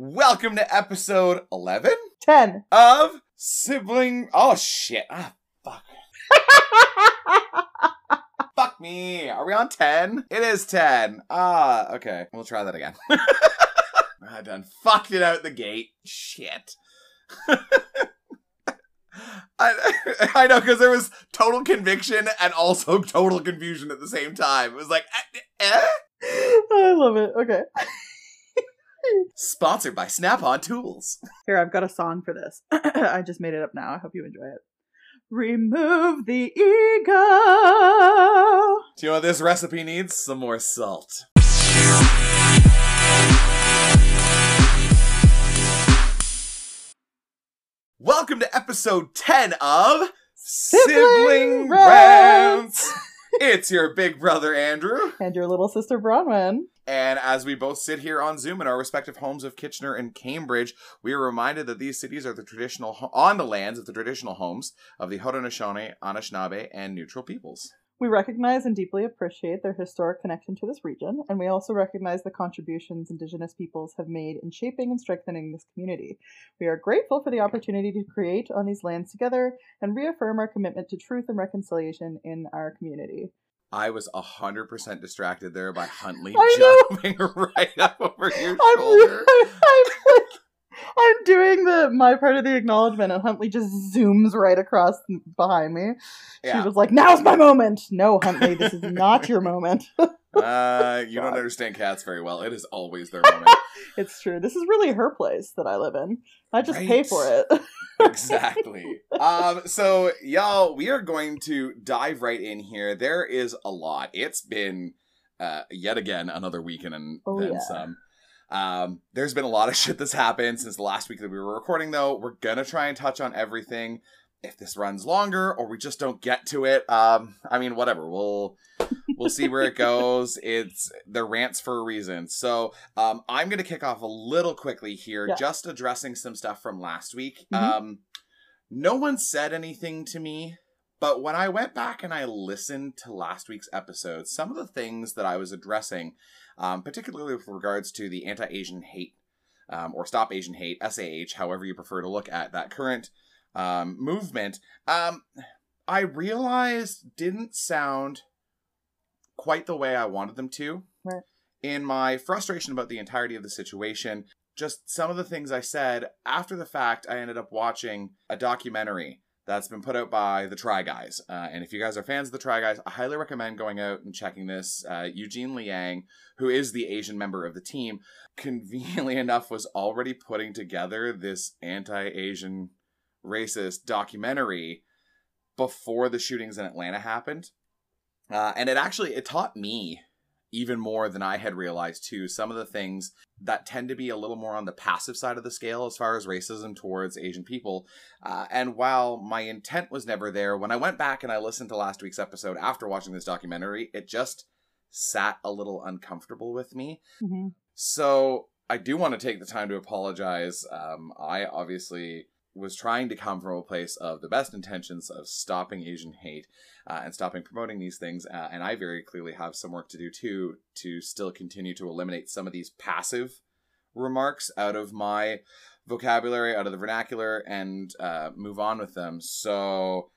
Welcome to episode 11 Ten. of Sibling. Oh, shit. Ah, fuck. fuck me. Are we on 10? It is 10. Ah, okay. We'll try that again. I done fucked it out the gate. Shit. I, I know because there was total conviction and also total confusion at the same time. It was like, eh, eh? I love it. Okay. Sponsored by Snap On Tools. Here, I've got a song for this. I just made it up now. I hope you enjoy it. Remove the ego. Do you know what this recipe needs? Some more salt. Welcome to episode 10 of Sibling Rants. Rants. It's your big brother Andrew. And your little sister Bronwyn. And as we both sit here on Zoom in our respective homes of Kitchener and Cambridge, we are reminded that these cities are the traditional ho- on the lands of the traditional homes of the Haudenosaunee, Anishinaabe, and neutral peoples. We recognize and deeply appreciate their historic connection to this region, and we also recognize the contributions Indigenous peoples have made in shaping and strengthening this community. We are grateful for the opportunity to create on these lands together and reaffirm our commitment to truth and reconciliation in our community. I was hundred percent distracted there by Huntley jumping right up over your I'm, shoulder. I'm, like, I'm doing the my part of the acknowledgement, and Huntley just zooms right across behind me. She was like, "Now's my moment." No, Huntley, this is not your moment. uh, you don't understand cats very well. It is always their moment. it's true. This is really her place that I live in. I just pay for it. exactly. Um, so y'all, we are going to dive right in here. There is a lot. It's been uh yet again another weekend and Oh, then yeah. some. Um, there's been a lot of shit that's happened since the last week that we were recording though. We're gonna try and touch on everything. If this runs longer or we just don't get to it, um, I mean, whatever. We'll we'll see where it goes. It's the rants for a reason. So um, I'm going to kick off a little quickly here, Yeah. just addressing some stuff from last week. Mhm. Um, no one said anything to me, but when I went back and I listened to last week's episode, some of the things that I was addressing, um, particularly with regards to the anti Asian hate um, or Stop Asian Hate, SAH, however you prefer to look at that current um, movement, um, I realized didn't sound quite the way I wanted them to. Right. In my frustration about the entirety of the situation, just some of the things I said after the fact, I ended up watching a documentary that's been put out by the Try Guys. Uh, and if you guys are fans of the Try Guys, I highly recommend going out and checking this. Uh, Eugene Lee Yang, who is the Asian member of the team, conveniently enough was already putting together this anti-Asian racist documentary before the shootings in Atlanta happened. Uh, and it actually it taught me even more than I had realized too. Some of the things that tend to be a little more on the passive side of the scale as far as racism towards Asian people. Uh, and while my intent was never there, when I went back and I listened to last week's episode after watching this documentary, it just sat a little uncomfortable with me. Mhm. So I do want to take the time to apologize. Um, I obviously was trying to come from a place of the best intentions of stopping Asian hate uh, and stopping promoting these things. Uh, and I very clearly have some work to do too to still continue to eliminate some of these passive remarks out of my vocabulary, out of the vernacular, and uh, move on with them. So.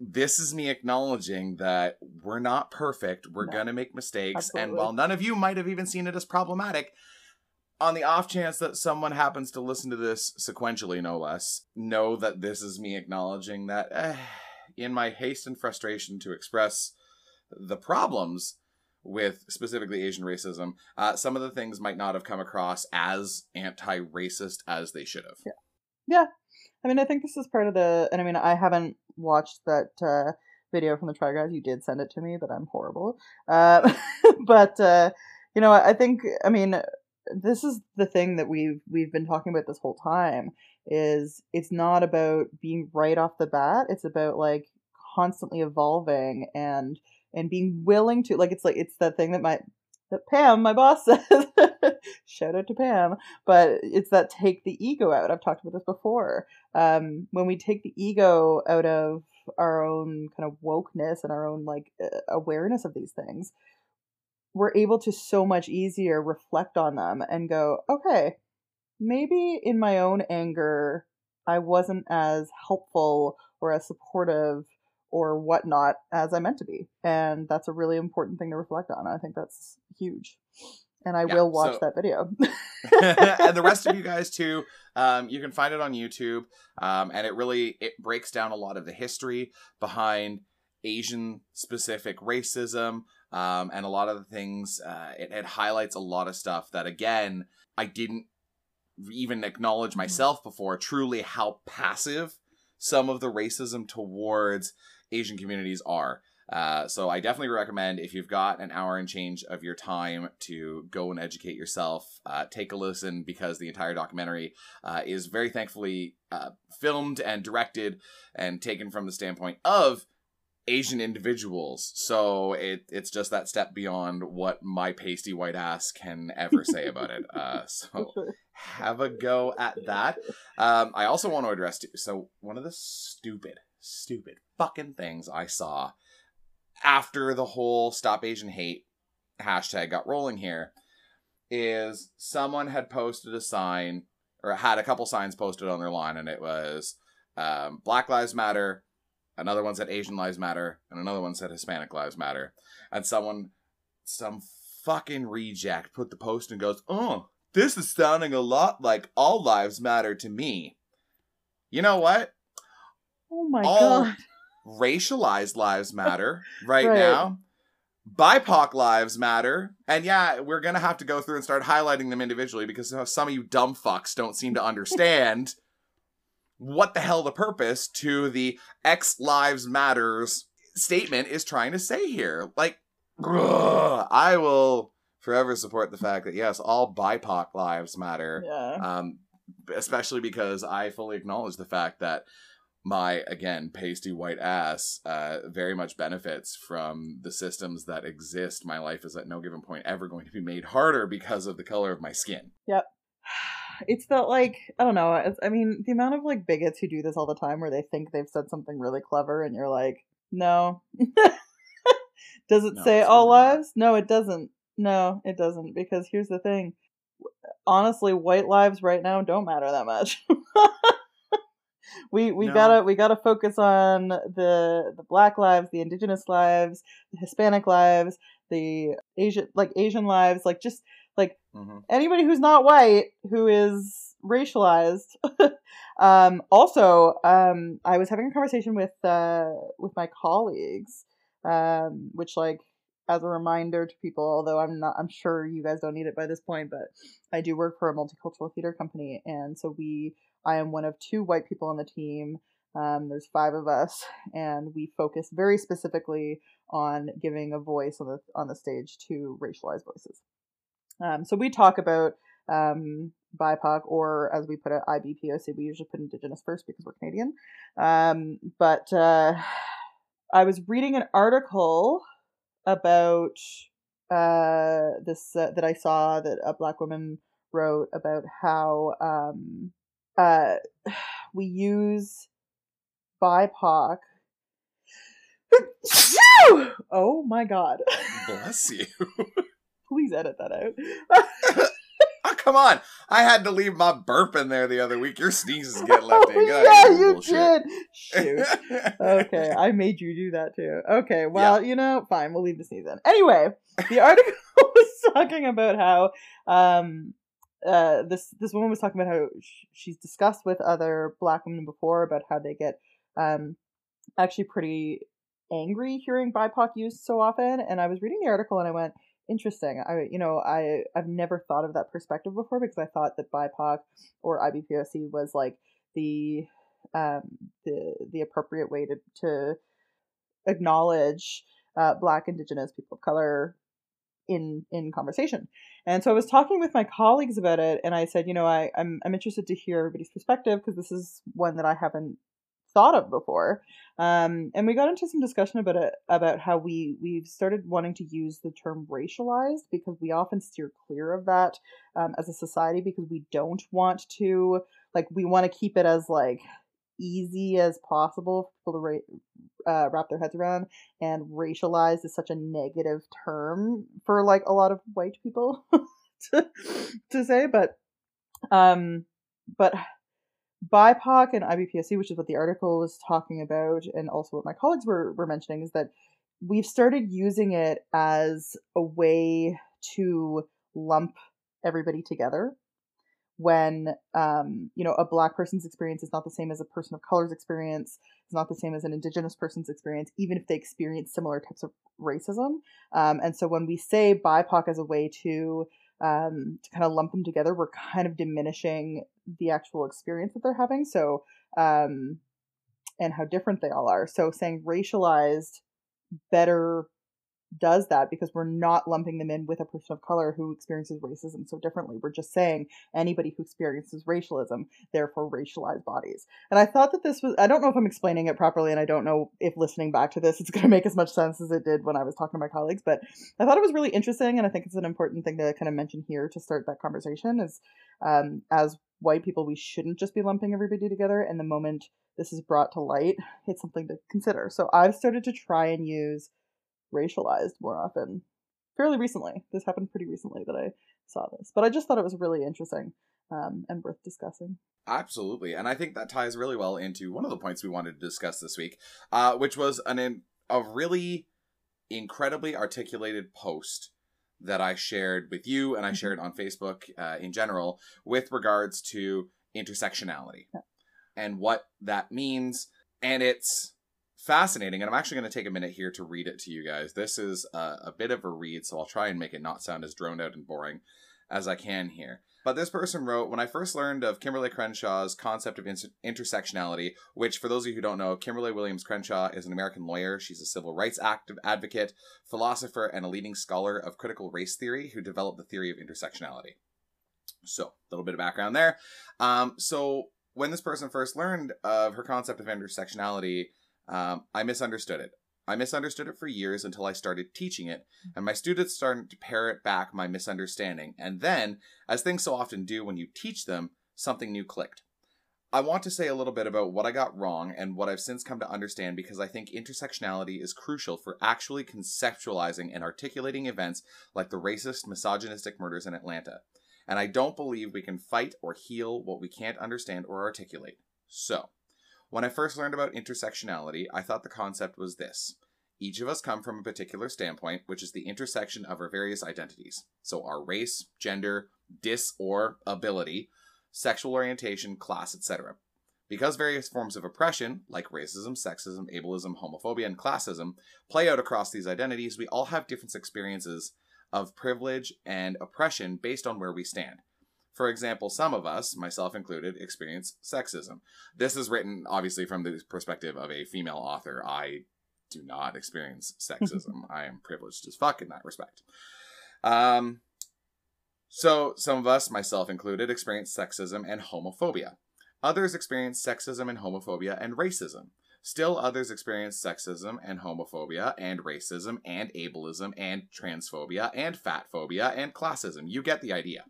This is me acknowledging that we're not perfect. We're No. going to make mistakes. And while none of you might have even seen it as problematic, on the off chance that someone happens to listen to this sequentially, no less, know that this is me acknowledging that eh, in my haste and frustration to express the problems with specifically Asian racism, uh, some of the things might not have come across as anti racist as they should have. Yeah. yeah. I mean, I think this is part of the, and I mean, I haven't watched that uh, video from the Try Guys. You did send it to me, but I'm horrible. Uh, but uh, you know, I think, I mean, this is the thing that we've we've been talking about this whole time. Is it's not about being right off the bat. It's about like constantly evolving and and being willing to like. It's like it's that thing that my that Pam, my boss, says. Shout out to Pam. But it's that take the ego out. I've talked about this before um, when we take the ego out of our own kind of wokeness and our own like awareness of these things we're able to so much easier reflect on them and go okay maybe in my own anger, I wasn't as helpful or as supportive or whatnot as I meant to be. And that's a really important thing to reflect on. I think that's huge. And I Yeah, will watch so- that video. and the rest of you guys too um, you can find it on youtube um, and it really it breaks down a lot of the history behind asian specific racism um, and a lot of the things uh, it, it highlights a lot of stuff that again i didn't even acknowledge myself before truly how passive some of the racism towards asian communities are. Uh, so I definitely recommend if you've got an hour and change of your time to go and educate yourself, uh, take a listen because the entire documentary uh, is very thankfully uh, filmed and directed and taken from the standpoint of Asian individuals. So it it's just that step beyond what my pasty white ass can ever say about it. Uh, so have a go at that. Um, I also want to address so one of the stupid, stupid fucking things I saw after the whole Stop Asian Hate hashtag got rolling here is someone had posted a sign or had a couple signs posted on their line, and it was um, Black Lives Matter. Another one said Asian Lives Matter, and another one said Hispanic Lives Matter. And someone, some fucking reject, put the post and goes, "Oh, this is sounding a lot like All Lives Matter to me." You know what? oh my All god. racialized lives matter right, Right. now. BIPOC lives matter. And yeah, we're going to have to go through and start highlighting them individually because some of you dumb fucks don't seem to understand what the hell the purpose to the X lives matters statement is trying to say here. Like, ugh, I will forever support the fact that yes, all BIPOC lives matter Yeah. um, especially because I fully acknowledge the fact that my again pasty white ass uh, very much benefits from the systems that exist. My life is at no given point ever going to be made harder because of the color of my skin. It's the like I don't know. It's, I mean, the amount of like bigots who do this all the time, where they think they've said something really clever, and you're like, no. Does it No, say all really not. lives? No, it doesn't. No, it doesn't. Because here's the thing. Honestly, white lives right now don't matter that much. we we No. gotta we gotta focus on the the black lives, the indigenous lives, the Hispanic lives, the Asian like Asian lives, like just like hmm anybody who's not white who is racialized. um, also, um, I was having a conversation with uh, with my colleagues, um, which like as a reminder to people, although I'm not, I'm sure you guys don't need it by this point, but I do work for a multicultural theater company, and so we, I am one of two white people on the team. Um, there's five of us, and we focus very specifically on giving a voice on the on the stage to racialized voices. Um, so we talk about um, BIPOC, or as we put it, IBPOC. We usually put Indigenous first because we're Canadian. Um, but uh, I was reading an article about uh, this uh, that I saw that a black woman wrote about how um, uh, we use BIPOC. oh my god! Bless you. Please edit that out. oh, come on. I had to leave my burp in there the other week. Your sneezes get left in. Oh, of yeah, you bullshit. did. Shoot. okay, I made you do that too. Okay, well, you know, fine, we'll leave the sneeze in. Anyway, the article was talking about how um uh this this woman was talking about how sh- she's discussed with other black women before about how they get um actually pretty angry hearing BIPOC used so often and I was reading the article and I went interesting. I you know, I I've never thought of that perspective before because I thought that BIPOC or IBPOC was like the um, the the appropriate way to to acknowledge uh, Black, Indigenous, people of color in in conversation. And so I was talking with my colleagues about it, and I said, you know, I I'm I'm interested to hear everybody's perspective because this is one that I haven't thought of before. Um, and we got into some discussion about it about how we we've started wanting to use the term racialized because we often steer clear of that um, as a society because we don't want to like we want to keep it as like easy as possible for people to ra- uh, wrap their heads around and racialized is such a negative term for like a lot of white people to, to say but Um, but BIPOC and IBPOC, which is what the article is talking about, and also what my colleagues were, were mentioning, is that we've started using it as a way to lump everybody together when um, you know a black person's experience is not the same as a person of color's experience it's not the same as an indigenous person's experience even if they experience similar types of racism. Um, and so when we say bipoc as a way to um, to kind of lump them together we're kind of diminishing the actual experience that they're having so um, and how different they all are so saying racialized better does that because we're not lumping them in with a person of color who experiences racism so differently. We're just saying anybody who experiences racialism, therefore racialized bodies. And I thought that this was, I don't know if I'm explaining it properly, and I don't know if listening back to this, it's going to make as much sense as it did when I was talking to my colleagues, but I thought it was really interesting, and I think it's an important thing to kind of mention here to start that conversation is um, as white people, we shouldn't just be lumping everybody together. And the moment this is brought to light, it's something to consider. So I've started to try and use racialized more often. Fairly recently. This happened pretty recently that I saw this. But I just thought it was really interesting um, and worth discussing. Absolutely. And I think that ties really well into one of the points we wanted to discuss this week, uh, which was an a really incredibly articulated post that I shared with you and I mm-hmm. shared on Facebook uh, in general with regards to intersectionality and what that means. And it's fascinating. And I'm actually going to take a minute here to read it to you guys. This is a, a bit of a read, so I'll try and make it not sound as droned out and boring as I can here. But this person wrote When I first learned of Kimberlé Crenshaw's concept of inter- intersectionality, which, for those of you who don't know, Kimberlé Williams Crenshaw is an American lawyer. She's a civil rights active advocate, philosopher, and a leading scholar of critical race theory who developed the theory of intersectionality. So, a little bit of background there. Um, so, when this person first learned of her concept of intersectionality, um, I misunderstood it. I misunderstood it for years until I started teaching it, mm-hmm. and my students started to parrot back my misunderstanding. And then, as things so often do when you teach them, something new clicked. I want to say a little bit about what I got wrong and what I've since come to understand because I think intersectionality is crucial for actually conceptualizing and articulating events like the racist, misogynistic murders in Atlanta. And I don't believe we can fight or heal what we can't understand or articulate. So, when I first learned about intersectionality, I thought the concept was this. Each of us come from a particular standpoint, which is the intersection of our various identities. So our race, gender, dis or ability, sexual orientation, class, etc. Because various forms of oppression, like racism, sexism, ableism, homophobia, and classism, play out across these identities, we all have different experiences of privilege and oppression based on where we stand. For example, some of us, myself included, experience sexism. This is written obviously from the perspective of a female author. I do not experience sexism. I am privileged as fuck in that respect. Um, so some of us, myself included, experience sexism and homophobia. Others experience sexism and homophobia and racism. Still, others experience sexism and homophobia and racism and ableism and transphobia and fat phobia and classism. You get the idea.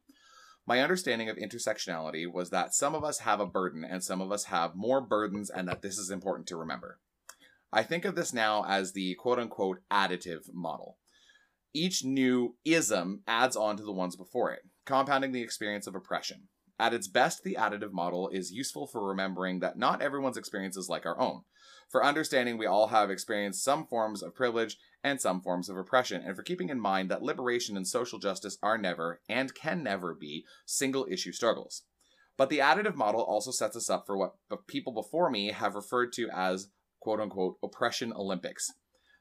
My understanding of intersectionality was that some of us have a burden and some of us have more burdens, and that this is important to remember. I think of this now as the quote unquote additive model. Each new ism adds on to the ones before it, compounding the experience of oppression. At its best, the additive model is useful for remembering that not everyone's experience is like our own. For understanding we all have experienced some forms of privilege and some forms of oppression, and for keeping in mind that liberation and social justice are never, and can never be, single issue struggles. But the additive model also sets us up for what people before me have referred to as quote unquote oppression Olympics.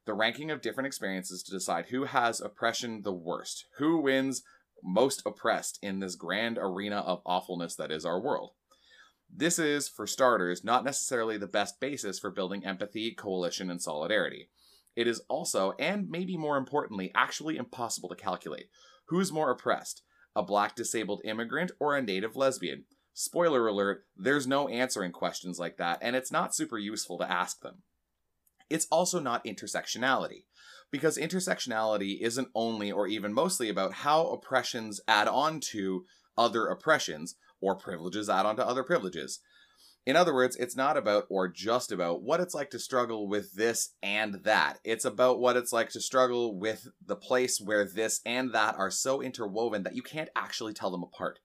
The ranking of different experiences to decide who has oppression the worst, who wins most oppressed in this grand arena of awfulness that is our world. This is, for starters, not necessarily the best basis for building empathy, coalition, and solidarity. It is also, and maybe more importantly, actually impossible to calculate. Who's more oppressed? A black disabled immigrant or a native lesbian? Spoiler alert, there's no answering questions like that, and it's not super useful to ask them. It's also not intersectionality, because intersectionality isn't only or even mostly about how oppressions add on to other oppressions, or privileges add on to other privileges. In other words, it's not about or just about what it's like to struggle with this and that. It's about what it's like to struggle with the place where this and that are so interwoven that you can't actually tell them apart.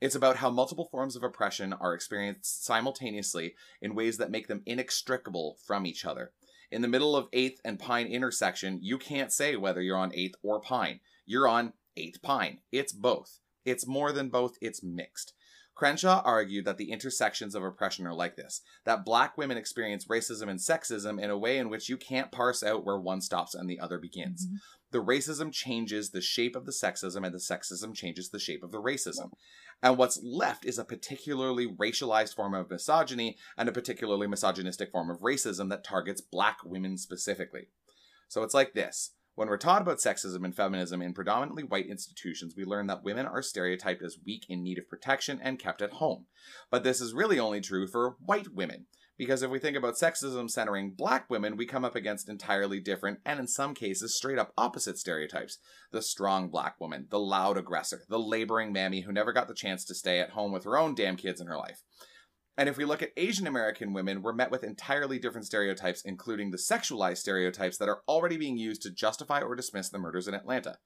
It's about how multiple forms of oppression are experienced simultaneously in ways that make them inextricable from each other. In the middle of 8th and Pine intersection, you can't say whether you're on 8th or Pine. You're on 8th Pine. It's both. It's more than both, it's mixed. Crenshaw argued that the intersections of oppression are like this that black women experience racism and sexism in a way in which you can't parse out where one stops and the other begins. Mhm. The racism changes the shape of the sexism, and the sexism changes the shape of the racism. And what's left is a particularly racialized form of misogyny and a particularly misogynistic form of racism that targets black women specifically. So it's like this. When we're taught about sexism and feminism in predominantly white institutions, we learn that women are stereotyped as weak in need of protection and kept at home. But this is really only true for white women. Because if we think about sexism centering black women, we come up against entirely different, and in some cases, straight up opposite stereotypes. The strong black woman, the loud aggressor, the laboring mammy who never got the chance to stay at home with her own damn kids in her life. And if we look at Asian American women, we're met with entirely different stereotypes, including the sexualized stereotypes that are already being used to justify or dismiss the murders in Atlanta.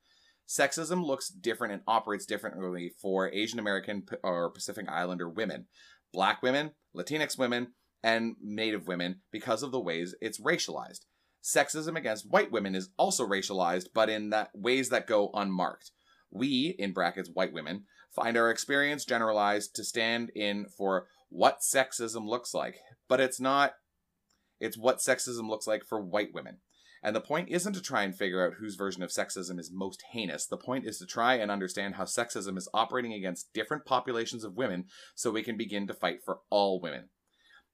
Sexism looks different and operates differently for Asian American or Pacific Islander women, Black women, Latinx women, and Native women because of the ways it's racialized. Sexism against white women is also racialized, but in that ways that go unmarked. We, in brackets white women, find our experience generalized to stand in for what sexism looks like, but it's not it's what sexism looks like for white women. And the point isn't to try and figure out whose version of sexism is most heinous. The point is to try and understand how sexism is operating against different populations of women so we can begin to fight for all women.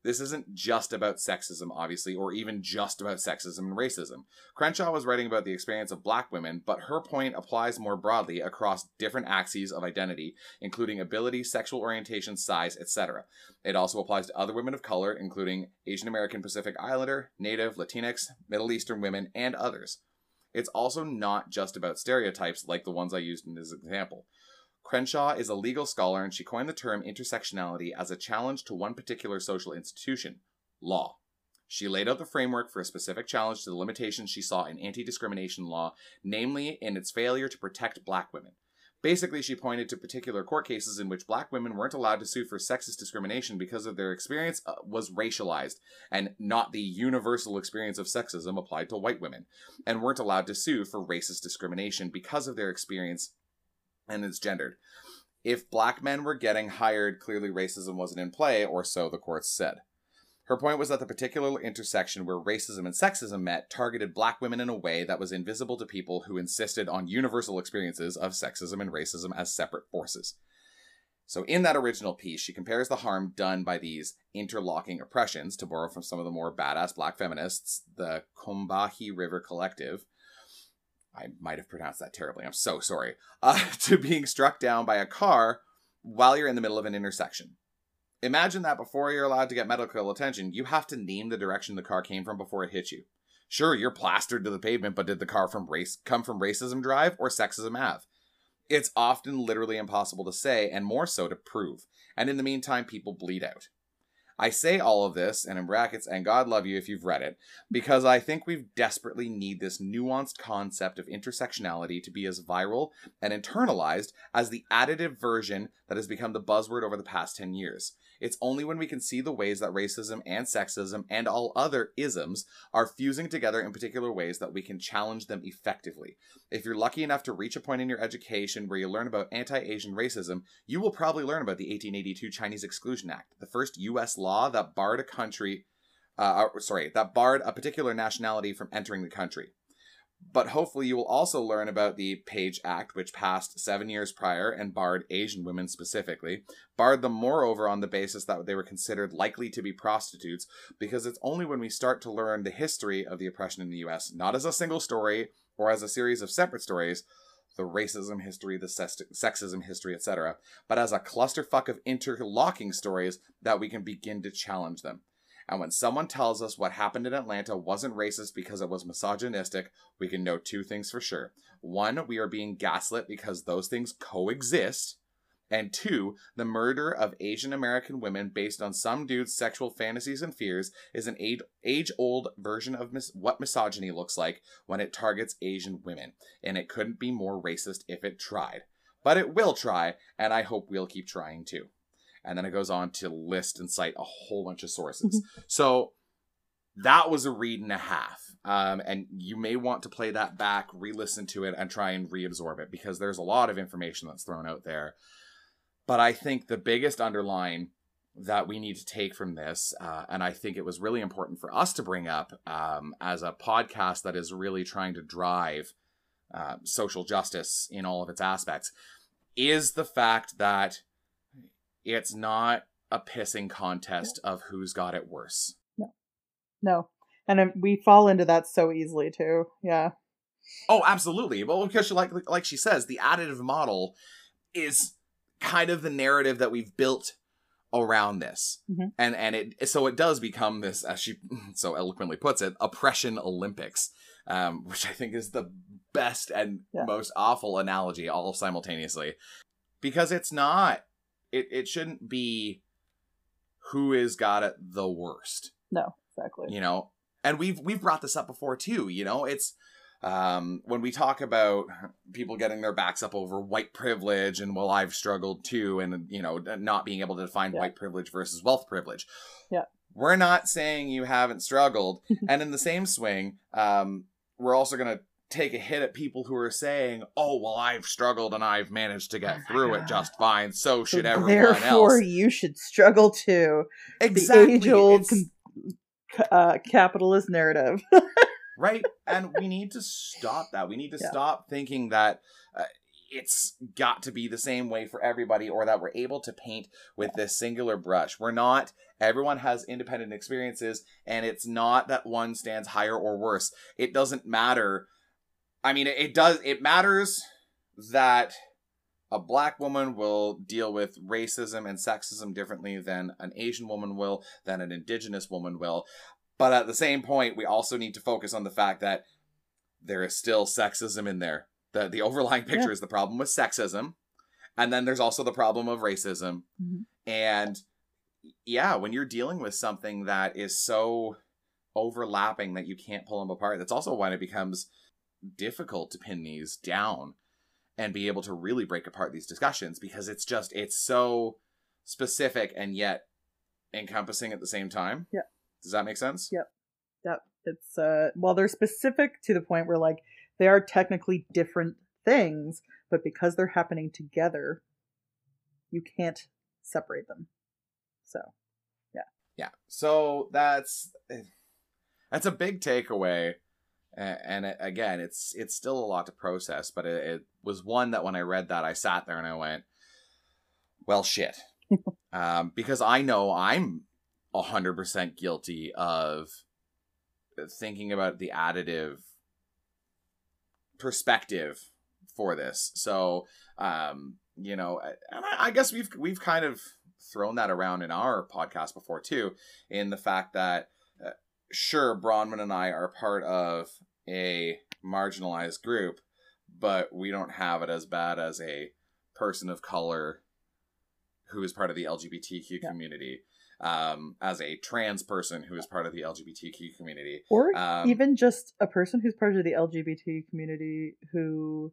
This isn't just about sexism, obviously, or even just about sexism and racism. Crenshaw was writing about the experience of black women, but her point applies more broadly across different axes of identity, including ability, sexual orientation, size, etc. It also applies to other women of color, including Asian American Pacific Islander, Native, Latinx, Middle Eastern women, and others. It's also not just about stereotypes like the ones I used in this example. Crenshaw is a legal scholar and she coined the term intersectionality as a challenge to one particular social institution law. She laid out the framework for a specific challenge to the limitations she saw in anti discrimination law, namely in its failure to protect black women. Basically, she pointed to particular court cases in which black women weren't allowed to sue for sexist discrimination because of their experience uh, was racialized and not the universal experience of sexism applied to white women, and weren't allowed to sue for racist discrimination because of their experience and it's gendered. If black men were getting hired, clearly racism wasn't in play, or so the courts said. Her point was that the particular intersection where racism and sexism met targeted black women in a way that was invisible to people who insisted on universal experiences of sexism and racism as separate forces. So, in that original piece, she compares the harm done by these interlocking oppressions, to borrow from some of the more badass black feminists, the Combahee River Collective, I might have pronounced that terribly. I'm so sorry. Uh, to being struck down by a car while you're in the middle of an intersection. Imagine that before you're allowed to get medical attention, you have to name the direction the car came from before it hit you. Sure, you're plastered to the pavement, but did the car from race come from racism drive or sexism ave? It's often literally impossible to say, and more so to prove. And in the meantime, people bleed out. I say all of this, and in brackets, and God love you if you've read it, because I think we desperately need this nuanced concept of intersectionality to be as viral and internalized as the additive version that has become the buzzword over the past 10 years. It's only when we can see the ways that racism and sexism and all other isms are fusing together in particular ways that we can challenge them effectively. If you're lucky enough to reach a point in your education where you learn about anti Asian racism, you will probably learn about the 1882 Chinese Exclusion Act, the first U.S. law that barred a country, uh, sorry, that barred a particular nationality from entering the country. But hopefully, you will also learn about the Page Act, which passed seven years prior and barred Asian women specifically, barred them moreover on the basis that they were considered likely to be prostitutes, because it's only when we start to learn the history of the oppression in the US, not as a single story or as a series of separate stories, the racism history, the sexism history, etc., but as a clusterfuck of interlocking stories that we can begin to challenge them. And when someone tells us what happened in Atlanta wasn't racist because it was misogynistic, we can know two things for sure. One, we are being gaslit because those things coexist. And two, the murder of Asian American women based on some dude's sexual fantasies and fears is an age old version of mis- what misogyny looks like when it targets Asian women. And it couldn't be more racist if it tried. but it will try, and I hope we'll keep trying too. And then it goes on to list and cite a whole bunch of sources. so that was a read and a half. Um, and you may want to play that back, re listen to it, and try and reabsorb it because there's a lot of information that's thrown out there. But I think the biggest underline that we need to take from this, uh, and I think it was really important for us to bring up um, as a podcast that is really trying to drive uh, social justice in all of its aspects, is the fact that it's not a pissing contest of who's got it worse. No, no, and we fall into that so easily too. Yeah. Oh, absolutely. Well, because she, like like she says, the additive model is kind of the narrative that we've built around this mm-hmm. and and it so it does become this as she so eloquently puts it oppression olympics um, which i think is the best and yeah. most awful analogy all simultaneously because it's not it, it shouldn't be who is got it the worst. No exactly. You know? And we've we've brought this up before too you know? It's um, when we talk about people getting their backs up over white privilege and well i've struggled too and you know not being able to define yeah. white privilege versus wealth privilege. Yeah. We're not saying you haven't struggled. And in the same swing um, we're also going to take a hit at people who are saying oh well i've struggled and i've managed to get oh through God. it just fine so should so everyone therefore else you should struggle too exactly the age-old uh, capitalist narrative right? And we need to stop that. We need to yeah. stop thinking that uh, it's got to be the same way for everybody or that we're able to paint with this singular brush. We're not. Everyone has independent experiences, and it's not that one stands higher or worse. It doesn't matter. I mean, it does. It matters that a black woman will deal with racism and sexism differently than an Asian woman will, than an indigenous woman will. But at the same point, we also need to focus on the fact that there is still sexism in there. The the overlying picture yeah. is the problem with sexism. And then there's also the problem of racism. Mm-hmm. And yeah, when you're dealing with something that is so overlapping that you can't pull them apart, that's also when it becomes difficult to pin these down and be able to really break apart these discussions because it's just it's so specific and yet encompassing at the same time. Yeah. Does that make sense? Yep. Yep. It's uh well they're specific to the point where like they are technically different things, but because they're happening together, you can't separate them. So, yeah. Yeah. So that's that's a big takeaway and it, again it's it's still a lot to process but it, it, was one that when i read that i sat there and i went well shit um, because i know i'm 100% guilty of thinking about the additive perspective for this. So, um, you know, and I, I guess we've we've kind of thrown that around in our podcast before too, in the fact that sure Bronwyn and I are part of a marginalized group, but we don't have it as bad as a person of color who is part of the LGBTQ yeah. community um, as a trans person who is part of the LGBTQ community, or um, even just a person who's part of the LGBT community who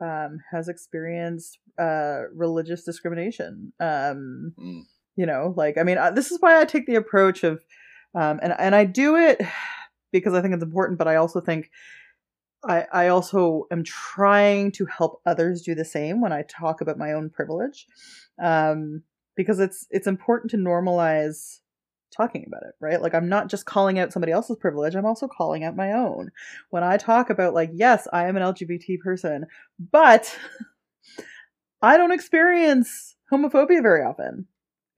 um, has experienced uh, religious discrimination. Um, mm. You know, like I mean, this is why I take the approach of, um, and and I do it because I think it's important, but I also think. I, I also am trying to help others do the same when I talk about my own privilege. Um, because it's it's important to normalize talking about it, right? Like I'm not just calling out somebody else's privilege, I'm also calling out my own. When I talk about like yes, I am an LGBT person, but I don't experience homophobia very often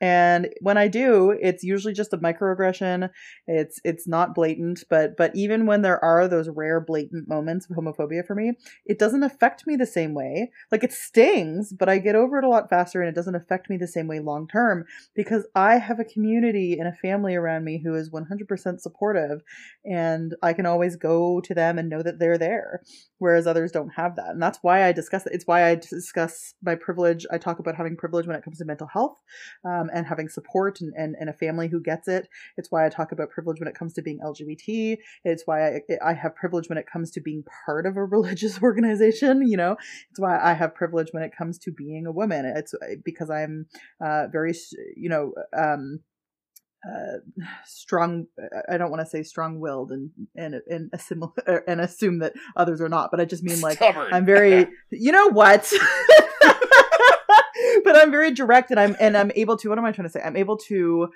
and when i do it's usually just a microaggression. It's it's not blatant but but even when there are those rare blatant moments of homophobia for me it doesn't affect me the same way. Like it stings but i get over it a lot faster and it doesn't affect me the same way long term because i have a community and a family around me who is 100% supportive and i can always go to them and know that they're there whereas others don't have that. And that's why i discuss it it's why i discuss my privilege. I talk about having privilege when it comes to mental health um, and having support and, and, and a family who gets it. It's why I talk about privilege when it comes to being LGBT. It's why I, I have privilege when it comes to being part of a religious organization. You know, it's why I have privilege when it comes to being a woman. It's uh, because I'm uh, very, you know, um, uh, strong. I don't want to say strong-willed and and and assume and assume that others are not, but I just mean like Stubborn. I'm very. You know what? but I'm very direct, and I'm and I'm able to. What am I trying to say? I'm able to.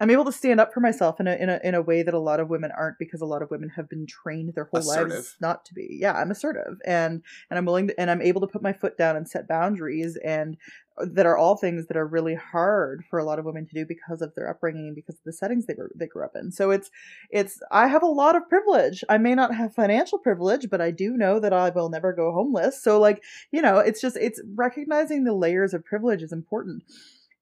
I'm able to stand up for myself in a, in a in a way that a lot of women aren't because a lot of women have been trained their whole Assertive. lives not to be. Yeah, I'm assertive and and I'm willing to and I'm able to put my foot down and set boundaries and uh, that are all things that are really hard for a lot of women to do because of their upbringing and because of the settings they were they grew up in. So it's it's I have a lot of privilege. I may not have financial privilege, but I do know that I will never go homeless. So like, you know, it's just it's recognizing the layers of privilege is important.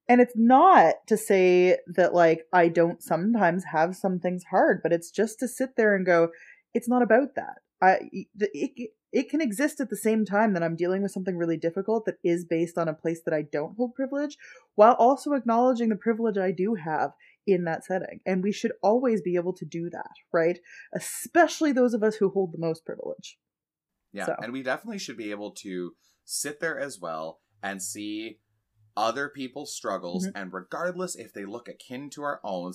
And it's not to say that like I don't sometimes have some things hard, but it's just to sit there and go, it's not about that. I it, it can exist at the same time that I'm dealing with something really difficult that is based on a place that I don't hold privilege, while also acknowledging the privilege I do have in that setting. And we should always be able to do that, right? Especially those of us who hold the most privilege. Yeah, So. and we definitely should be able to sit there as well and see other people's struggles, Mhm. and regardless if they look akin to our own,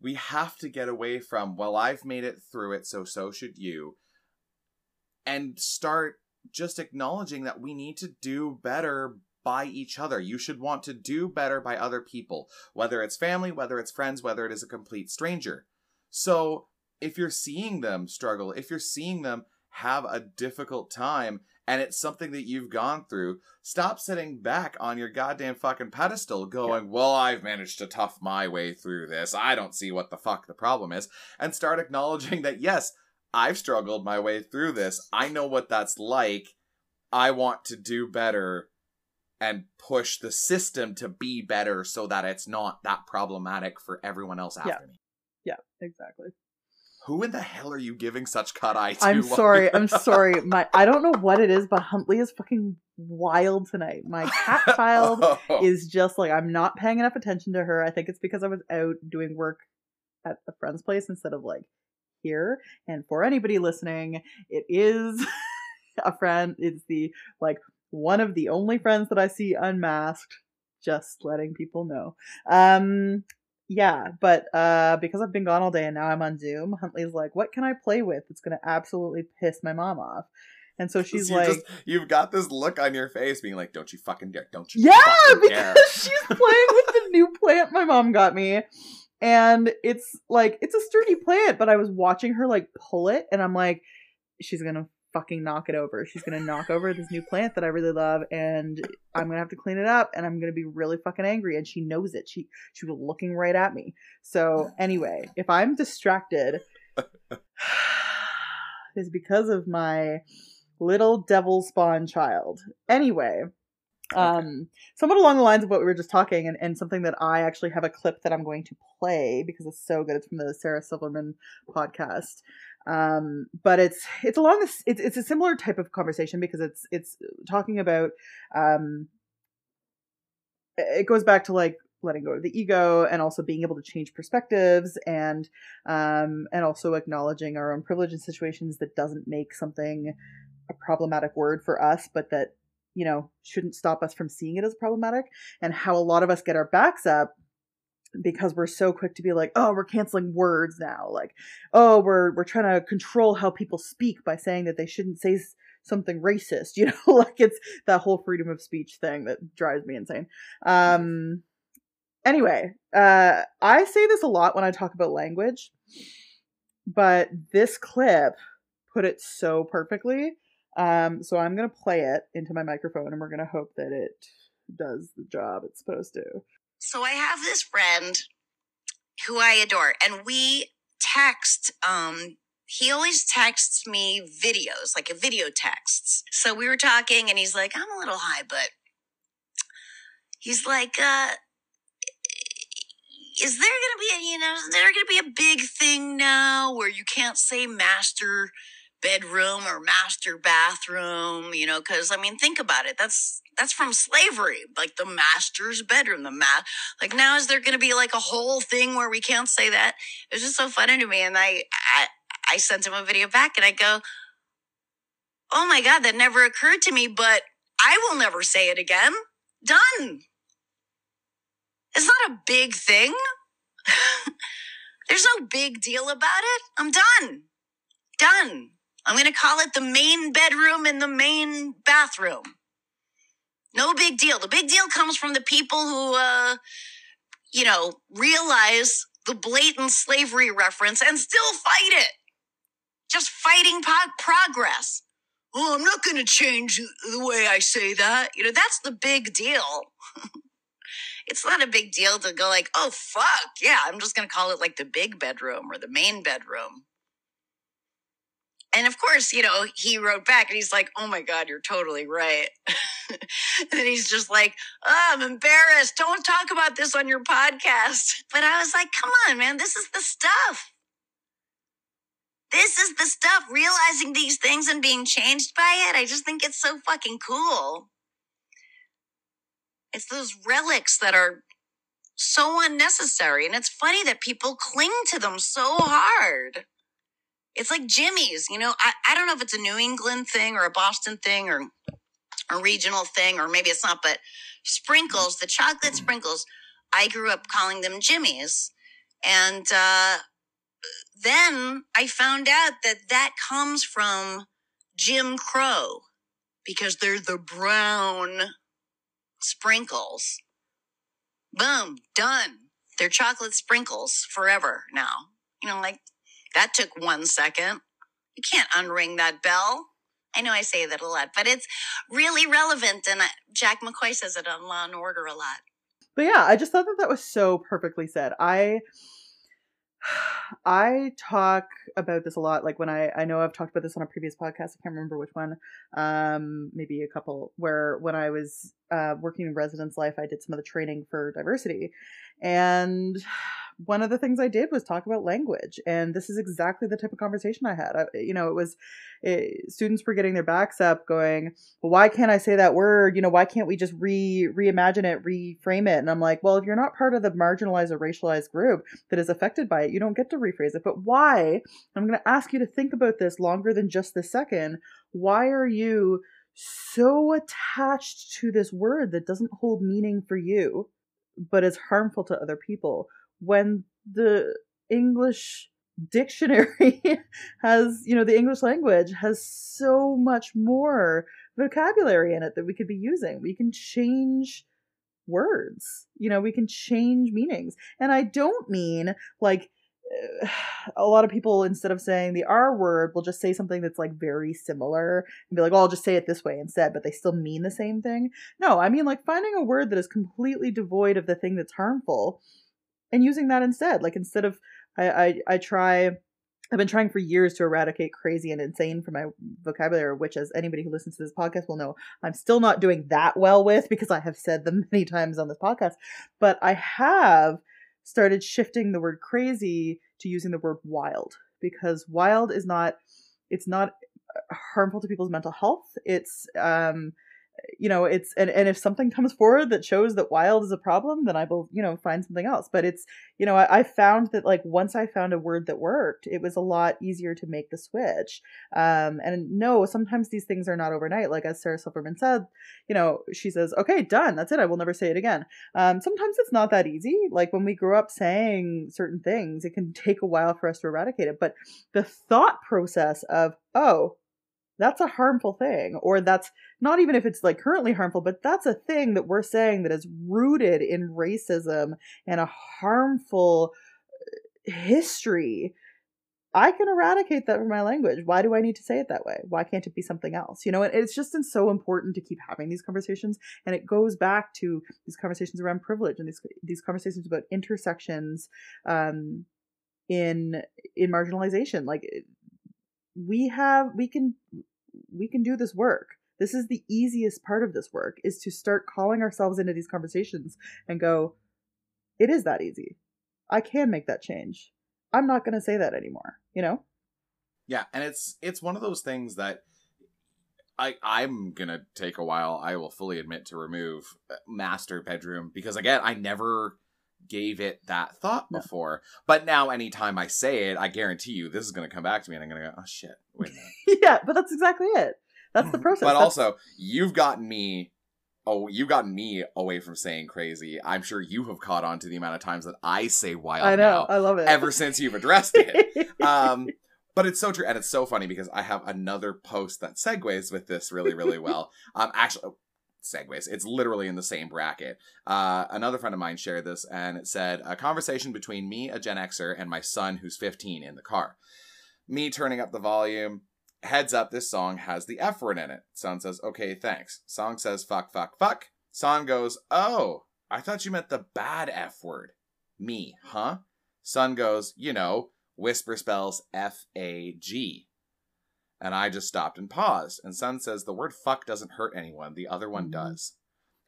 we have to get away from, well, I've made it through it, so so should you, and start just acknowledging that we need to do better by each other. You should want to do better by other people, whether it's family, whether it's friends, whether it is a complete stranger. So, if you're seeing them struggle, if you're seeing them have a difficult time and it's something that you've gone through, stop sitting back on your goddamn fucking pedestal going, Well, I've managed to tough my way through this. I don't see what the fuck the problem is. And start acknowledging that, yes, I've struggled my way through this. I know what that's like. I want to do better and push the system to be better so that it's not that problematic for everyone else after Yeah. me. Yeah, exactly. Who in the hell are you giving such cut eye to? I'm sorry. I'm sorry. My I don't know what it is, but Huntley is fucking wild tonight. My cat child Oh. is just like I'm not paying enough attention to her. I think it's because I was out doing work at a friend's place instead of like here. And for anybody listening, it is a friend. It's the like one of the only friends that I see unmasked. Just letting people know. Um yeah, but uh because I've been gone all day and now I'm on Zoom, Huntley's like, "What can I play with that's to absolutely piss my mom off?" And so she's you like, just- you've got this look on your face being like, don't you fucking dare. Don't you Yeah, fucking dare. because she's playing with the new plant my mom got me. And it's like it's a sturdy plant, but I was watching her like pull it and I'm like, she's gonna fucking knock it over. She's gonna knock over this new plant that I really love and I'm gonna have to clean it up and I'm gonna be really fucking angry and she knows it. She she was looking right at me. So anyway, if I'm distracted it's because of my little devil spawn child. Anyway, um somewhat along the lines of what we were just talking and, and something that i actually have a clip that i'm going to play because it's so good it's from the sarah silverman podcast um but it's it's along this it's, it's a similar type of conversation because it's it's talking about um it goes back to like letting go of the ego and also being able to change perspectives and um and also acknowledging our own privilege in situations that doesn't make something a problematic word for us but that you know, shouldn't stop us from seeing it as problematic, and how a lot of us get our backs up because we're so quick to be like, oh, we're canceling words now. Like, oh, we're we're trying to control how people speak by saying that they shouldn't say something racist. You know, like it's that whole freedom of speech thing that drives me insane. Um. Anyway, uh, I say this a lot when I talk about language, but this clip put it so perfectly. Um, so I'm gonna play it into my microphone, and we're gonna hope that it does the job it's supposed to. So I have this friend who I adore, and we text. Um, he always texts me videos, like a video texts. So we were talking, and he's like, "I'm a little high, but he's like, uh, is there gonna be a, you know, is there gonna be a big thing now where you can't say master bedroom or master bathroom, you know, because I mean, think about it. That's that's from slavery, like the master's bedroom, the ma like now is there to be like a whole thing where we can't say that? It's just so funny to me, and I, I I sent him a video back, and I go, oh my god, that never occurred to me, but I will never say it again. Done. It's not a big thing. There's no big deal about it. I'm done. Done. I'm going to call it the main bedroom and the main bathroom. No big deal. The big deal comes from the people who, uh, you know, realize the blatant slavery reference and still fight it. Just fighting po- progress. Oh, I'm not going to change the way I say that. You know, that's the big deal. it's not a big deal to go like, oh, fuck. Yeah, I'm just going to call it like the big bedroom or the main bedroom. And of course, you know, he wrote back and he's like, oh my God, you're totally right. and he's just like, oh, I'm embarrassed. Don't talk about this on your podcast. But I was like, come on, man, this is the stuff. This is the stuff, realizing these things and being changed by it. I just think it's so fucking cool. It's those relics that are so unnecessary. And it's funny that people cling to them so hard. It's like Jimmy's, you know, I, I don't know if it's a New England thing or a Boston thing or a regional thing, or maybe it's not, but sprinkles, the chocolate sprinkles, I grew up calling them Jimmy's. And uh, then I found out that that comes from Jim Crow because they're the brown sprinkles. Boom, done. They're chocolate sprinkles forever now. You know, like that took one second. You can't unring that bell. I know I say that a lot, but it's really relevant. And Jack McCoy says it on Law and Order a lot. But yeah, I just thought that that was so perfectly said. I I talk about this a lot. Like when I, I know I've talked about this on a previous podcast. I can't remember which one. Um, maybe a couple. Where when I was uh, working in residence life, I did some of the training for diversity, and one of the things I did was talk about language, and this is exactly the type of conversation I had. I, you know, it was it, students were getting their backs up, going, "Well, why can't I say that word? You know, why can't we just re reimagine it, reframe it?" And I'm like, "Well, if you're not part of the marginalized or racialized group that is affected by it, you don't get to rephrase it. But why? I'm going to ask you to think about this longer than just this second. Why are you?" So attached to this word that doesn't hold meaning for you but is harmful to other people when the English dictionary has, you know, the English language has so much more vocabulary in it that we could be using. We can change words, you know, we can change meanings. And I don't mean like a lot of people instead of saying the R word will just say something that's like very similar and be like, "Oh, I'll just say it this way instead," but they still mean the same thing. No, I mean like finding a word that is completely devoid of the thing that's harmful and using that instead. Like instead of I I, I try I've been trying for years to eradicate crazy and insane from my vocabulary, which, as anybody who listens to this podcast will know, I'm still not doing that well with because I have said them many times on this podcast. But I have started shifting the word crazy to using the word wild because wild is not, it's not harmful to people's mental health. It's, um, you know it's and, and if something comes forward that shows that wild is a problem then i will you know find something else. But it's you know I, I, found that like once i found a word that worked it was a lot easier to make the switch. Um and no sometimes these things are not overnight. Like as sarah silverman said you know she says okay done. That's it. I will never say it again. Um sometimes it's not that easy. Like when we grow up saying certain things it can take a while for us to eradicate it. But the thought process of oh that's a harmful thing or that's not even if it's like currently harmful but that's a thing that we're saying that is rooted in racism and a harmful uh, history. I can eradicate that from my language. Why do i need to say it that way? Why can't it be something else? You know and it's just been so important to keep having these conversations and it goes back to these conversations around privilege and these these conversations about intersections um in in marginalization. Like we have we can we can do this work. This is the easiest part of this work is to start calling ourselves into these conversations and go it is that easy. I can make that change. I'm not going to say that anymore you know? Yeah, and it's it's one of those things that I I'm gonna take a while. I will fully admit to remove uh, master bedroom because again, I never gave it that thought No. before. But now, anytime I say it, I guarantee you this is gonna come back to me, and I'm gonna go, oh shit, wait a minute. yeah, but that's exactly it. That's the process. but That's- also, you've gotten me. Oh, you've gotten me away from saying crazy. I'm sure you have caught on to the amount of times that I say wild I know. now I love it. ever since you've addressed it. um, but it's so true, and it's so funny because I have another post that segues with this really, really well. um, actually, segues. It's literally in the same bracket. Uh, another friend of mine shared this, and it said a conversation between me, a Gen Xer, and my son, who's 15, in the car. Me turning up the volume. Heads up, this song has the F word in it. Son says, okay, thanks. Song says, fuck, fuck, fuck. Son goes, oh, I thought you meant the bad F word. Me, huh? Son goes, you know, whisper spells F A G. And I just stopped and paused. And Son says, the word fuck doesn't hurt anyone, the other one Mhm. does.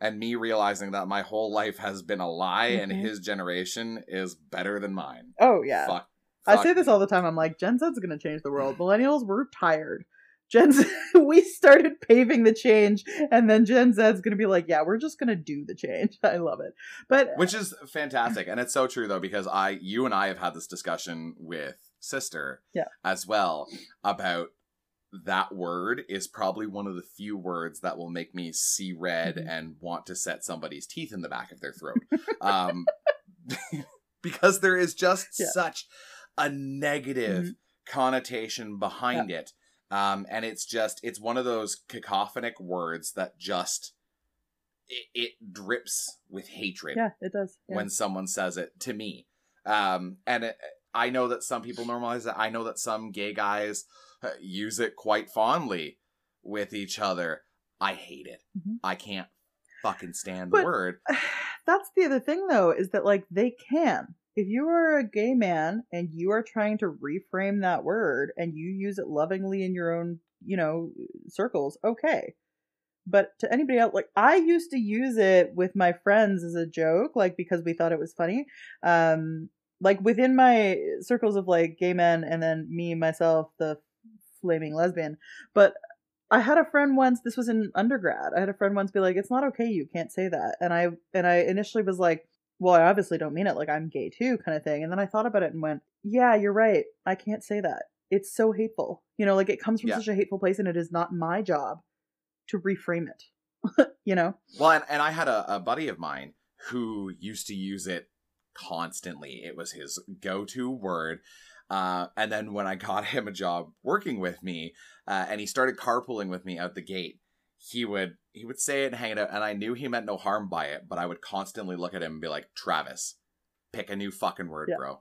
And me realizing that my whole life has been a lie and Mhm. his generation is better than mine. oh yeah. Fuck. I say this all the time. I'm like, Gen Z's gonna change the world. Millennials, we're tired. Gen Z, we started paving the change, and then Gen Z's gonna be like, yeah, we're just gonna do the change. I love it. But Which is fantastic. And it's so true though, because I you and I have had this discussion with sister Yeah. as well about that word is probably one of the few words that will make me see red Mhm. and want to set somebody's teeth in the back of their throat. um because there is just Yeah. such a negative Mhm. connotation behind it. Um and it's just it's one of those cacophonic words that just it, it drips with hatred yeah, it does. Yeah. when someone says it to me. Um, and it, I know that some people normalize it. I know that some gay guys use it quite fondly with each other. I hate it. Mhm. I can't fucking stand But- the word. That's the other thing, though, is that like they can. If you are a gay man and you are trying to reframe that word and you use it lovingly in your own, you know, circles, okay. But to anybody else, like I used to use it with my friends as a joke, like because we thought it was funny. Um, like within my circles of like gay men and then me myself, the flaming lesbian. But I had a friend once. This was in undergrad. I had a friend once be like, "It's not okay. You can't say that." And I and I initially was like, "Well, I obviously don't mean it. Like I'm gay too, kind of thing." And then I thought about it and went, "Yeah, you're right. I can't say that. It's so hateful. You know, like it comes from Yeah. such a hateful place, and it is not my job to reframe it. you know? Well, and, and I had a, a buddy of mine who used to use it constantly. It was his go to word. Uh, and then when I got him a job working with me, uh, and he started carpooling with me out the gate, he would he would say it and hang it out, and I knew he meant no harm by it, but I would constantly look at him and be like, Travis, pick a new fucking word, Yeah. bro.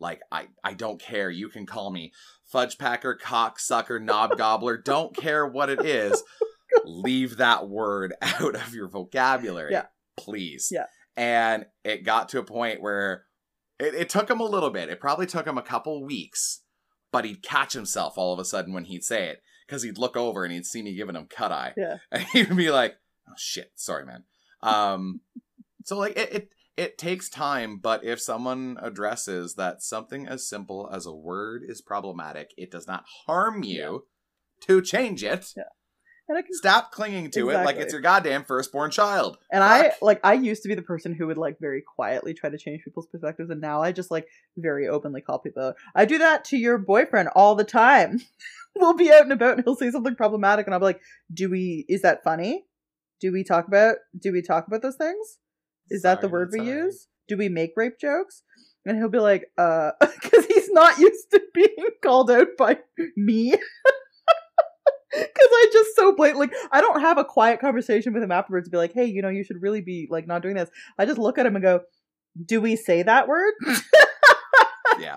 Like I, I don't care. You can call me fudge packer, cock sucker, knob gobbler. Don't care what it is. Leave that word out of your vocabulary, Yeah. please. Yeah. And it got to a point where it, it took him a little bit. It probably took him a couple weeks, but he'd catch himself all of a sudden when he'd say it because he'd look over and he'd see me giving him cut eye, Yeah. and he'd be like, "Oh shit, sorry, man." Um, so like it, it it takes time, but if someone addresses that something as simple as a word is problematic, it does not harm you to change it. And I can Stop clinging to it like it's your goddamn firstborn child. And I like I used to be the person who would like very quietly try to change people's perspectives, and now I just like very openly call people out. I do that to your boyfriend all the time. we'll be out and about, and he'll say something problematic, and I'll be like, "Do we? Is that funny? Do we talk about? Do we talk about those things? Is that the word we right. use? Do we make rape jokes?" And he'll be like, "Uh," because he's not used to being called out by me. Because I just so blatantly, I don't have a quiet conversation with him afterwards to be like, hey, you know, you should really be like not doing this. I just look at him and go, do we say that word? yeah.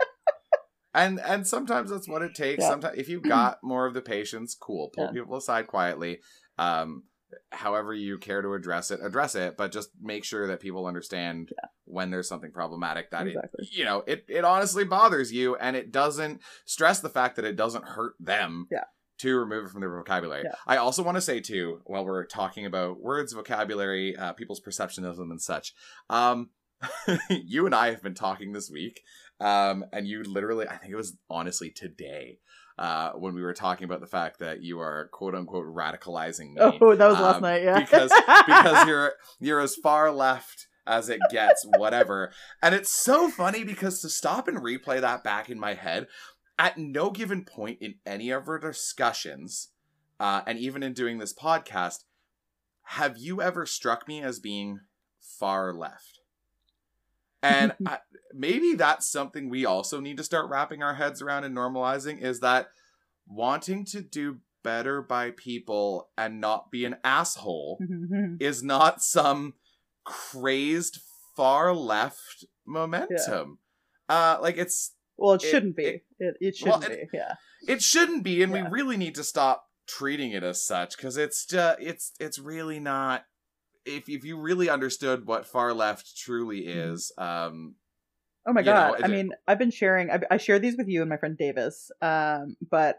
And and sometimes that's what it takes. Yeah. Sometimes if you've got more of the patience, cool. Pull Yeah. people aside quietly. Um however you care to address it, address it, but just make sure that people understand when there's something problematic that Exactly. it you know, it it honestly bothers you and it doesn't stress the fact that it doesn't hurt them. Yeah. To remove it from their vocabulary. Yeah. I also want to say too, while we're talking about words, vocabulary, uh, people's them, and such, um, you and I have been talking this week, um, and you literally, I think it was honestly today, uh, when we were talking about the fact that you are quote unquote radicalizing me. Oh, that was last Um, night. Yeah, because because you're you're as far left as it gets, whatever. And it's so funny because to stop and replay that back in my head, at no given point in any of our discussions, uh, and even in doing this podcast, have you ever struck me as being far left? And I, maybe that's something we also need to start wrapping our heads around and normalizing is that wanting to do better by people and not be an asshole is not some crazed far left momentum. Uh like it's well, it it- shouldn't be. it- It it, shouldn't it- be. Yeah. it shouldn't be and Yeah. we really need to stop treating it as such cuz it's just it's it's really not if if you really understood what far left truly Mhm. is um Oh my you know, god! I mean, I've been sharing. I, I share these with you and my friend Davis. Um, but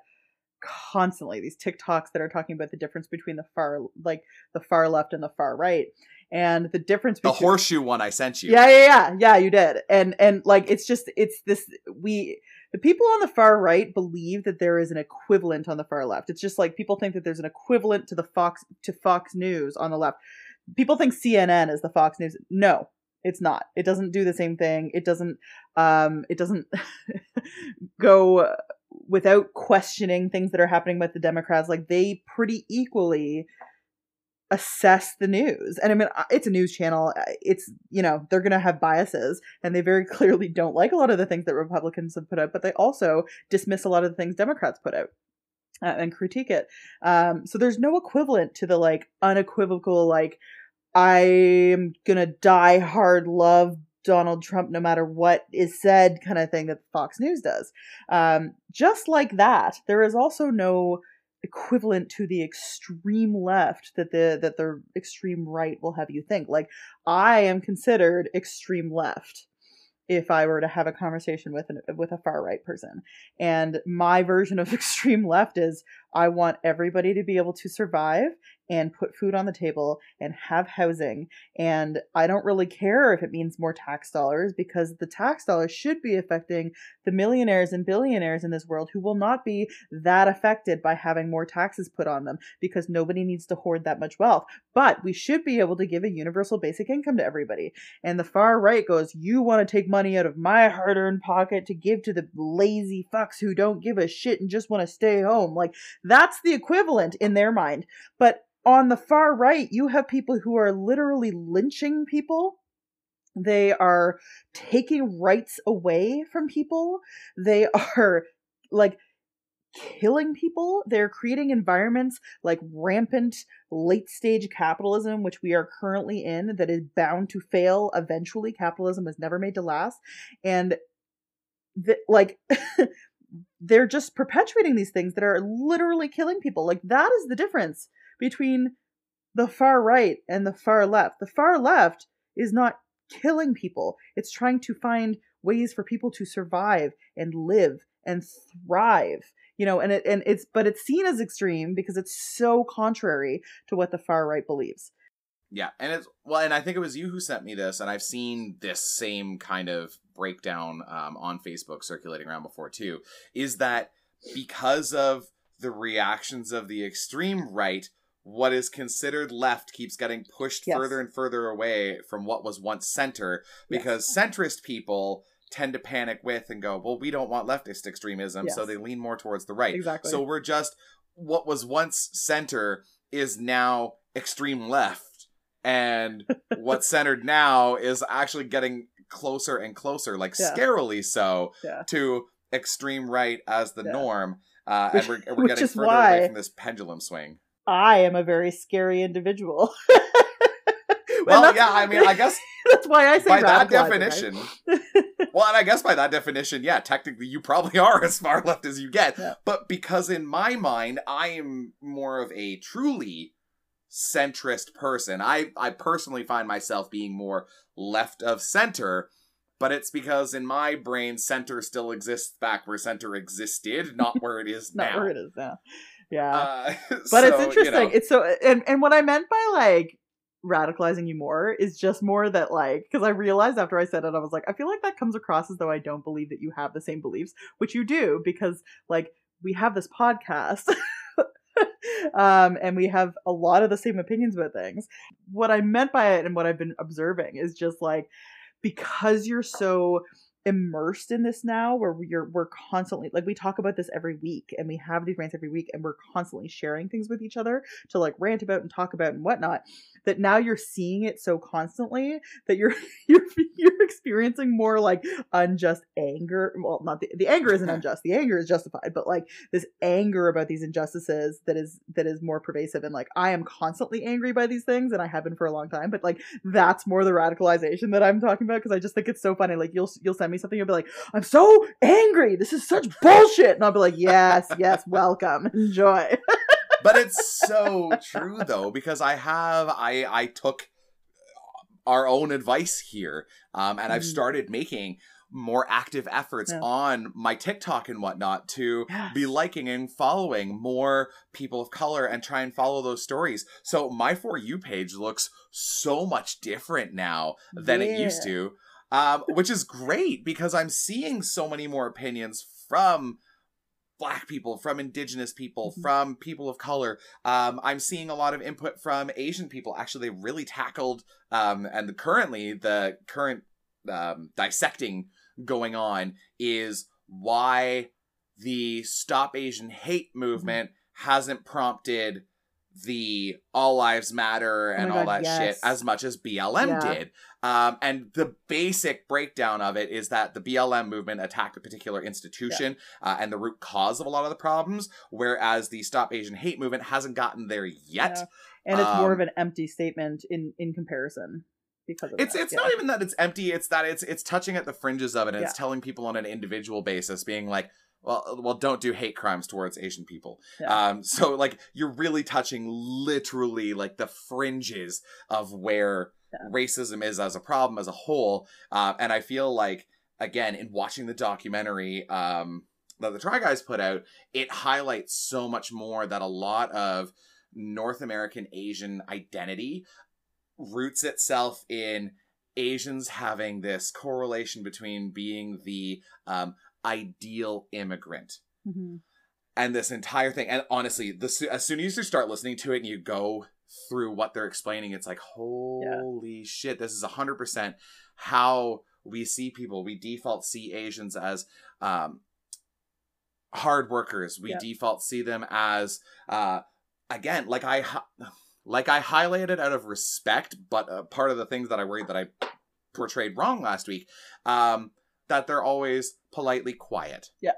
constantly these TikToks that are talking about the difference between the far, like the far left and the far right, and the difference between the horseshoe one I sent you. Yeah, yeah, yeah, yeah. You did, and and like it's just it's this we the people on the far right believe that there is an equivalent on the far left. It's just like people think that there's an equivalent to the Fox to Fox News on the left. People think CNN is the Fox News. No, it's not. It doesn't do the same thing. It doesn't. Um, it doesn't go without questioning things that are happening with the Democrats. Like they pretty equally assess the news. And I mean, uh, it's a news channel. Uh, It's, you know, they're going to have biases and they very clearly don't like a lot of the things that Republicans have put out, but they also dismiss a lot of the things Democrats put out. Uh, and critique it. Um, so there's no equivalent to the like unequivocal, like, I am gonna die hard love Donald Trump no matter what is said kind of thing that Fox News does. Um, just like that, there is also no equivalent to the extreme left that the that the extreme right will have you think. Like I am considered extreme left if I were to have a conversation with an with a far right person. And my version of extreme left is I want everybody to be able to survive and put food on the table and have housing. And I don't really care if it means more tax dollars because the tax dollars should be affecting the millionaires and billionaires in this world who will not be that affected by having more taxes put on them because nobody needs to hoard that much wealth. But we should be able to give a universal basic income to everybody. And the far right goes, You want to take money out of my hard earned pocket to give to the lazy fucks who don't give a shit and just want to stay home. Like, that's the equivalent in their mind. But on the far right, you have people who are literally lynching people. They are taking rights away from people. They are like killing people. They're creating environments like rampant late stage capitalism, which we are currently in, that is bound to fail eventually. Capitalism was never made to last. And the, like, they're just perpetuating these things that are literally killing people. Like, that is the difference between the far right and the far left. The far left is not killing people, it's trying to find ways for people to survive and live and thrive you know and it and it's but it's seen as extreme because it's so contrary to what the far right believes Yeah, and it's well, and I think it was you who sent me this, and I've seen this same kind of breakdown um, on Facebook circulating around before too. Is that because of the reactions of the extreme right, what is considered left keeps getting pushed Yes. further and further away from what was once center, because centrist people tend to panic with and go, "Well, we don't want leftist extremism," so they lean more towards the right. exactly So we're just what was once center is now extreme left, and what's centered now is actually getting closer and closer, like Yeah. scarily so, Yeah. to extreme right as the norm. Uh, Which- and we're, we're getting further away from this pendulum swing. i am a very scary individual Well, yeah, I mean, I guess that's why i say by that radicalizing, right? definition, well, and I guess by that definition, yeah, technically you probably are as far left as you get. Yeah. But because in my mind, I am more of a truly centrist person. I I personally find myself being more left of center, but it's because in my brain center still exists back where center existed, not where it is not now. where it is now yeah Uh, but it's interesting You know, it's so and and what i meant by like radicalizing you more is just more that like because i realized after i said it i was like i feel like that comes across as though i don't believe that you have the same beliefs which you do because like we have this podcast. um, and we have a lot of the same opinions about things. What I meant by it and what I've been observing is just like because you're so immersed in this now where we're we're constantly like we talk about this every week and we have these rants every week and we're constantly sharing things with each other to like rant about and talk about and whatnot that now you're seeing it so constantly that you're you're you're experiencing more like unjust anger well not the, the anger isn't unjust the anger is justified but like this anger about these injustices that is that is more pervasive and like i am constantly angry by these things and i have been for a long time but like that's more the radicalization that i'm talking about because i just think it's so funny like you'll you'll send me something you'll be like i'm so angry this is such bullshit and i'll be like yes yes welcome enjoy but it's so true though because I have I I took our own advice here, um, and I've Mhm. started making more active efforts Yeah. on my TikTok and whatnot to Yes. be liking and following more people of color and try and follow those stories. So my for you page looks so much different now than it used to, um, which is great because I'm seeing so many more opinions from black people, from indigenous people, Mhm. from people of color. Um, I'm seeing a lot of input from Asian people. Actually, they really tackled, um, and currently the current um, dissecting going on is why the Stop Asian Hate Mm-hmm. movement hasn't prompted the All Lives Matter Oh and all God, that shit as much as BLM Yeah. did. Um, and the basic breakdown of it is that the BLM movement attacked a particular institution uh, and the root cause of a lot of the problems, whereas the Stop Asian Hate movement hasn't gotten there yet. Yeah. and it's more of Um, an empty statement in in comparison because of It's that. it's yeah. not even that it's empty. It's that it's it's touching at the fringes of it, and it's telling people on an individual basis, being like, well, well, don't do hate crimes towards Asian people. Yeah. Um, so like you're really touching literally like the fringes of where Yeah. racism is as a problem as a whole. Uh, and I feel like again in watching the documentary um, that the Try Guys put out, it highlights so much more that a lot of North American Asian identity roots itself in Asians having this correlation between being the um, ideal immigrant Mhm. and this entire thing. And honestly, the, as soon as you start listening to it and you go through what they're explaining, it's like, holy shit, this is 100% how we see people. We default see Asians as um, hard workers. We Yeah. default see them as, uh, again, like I. Like I highlighted out of respect, but uh, part of the things that I worried that I portrayed wrong last week, um, that they're always politely quiet. Yeah.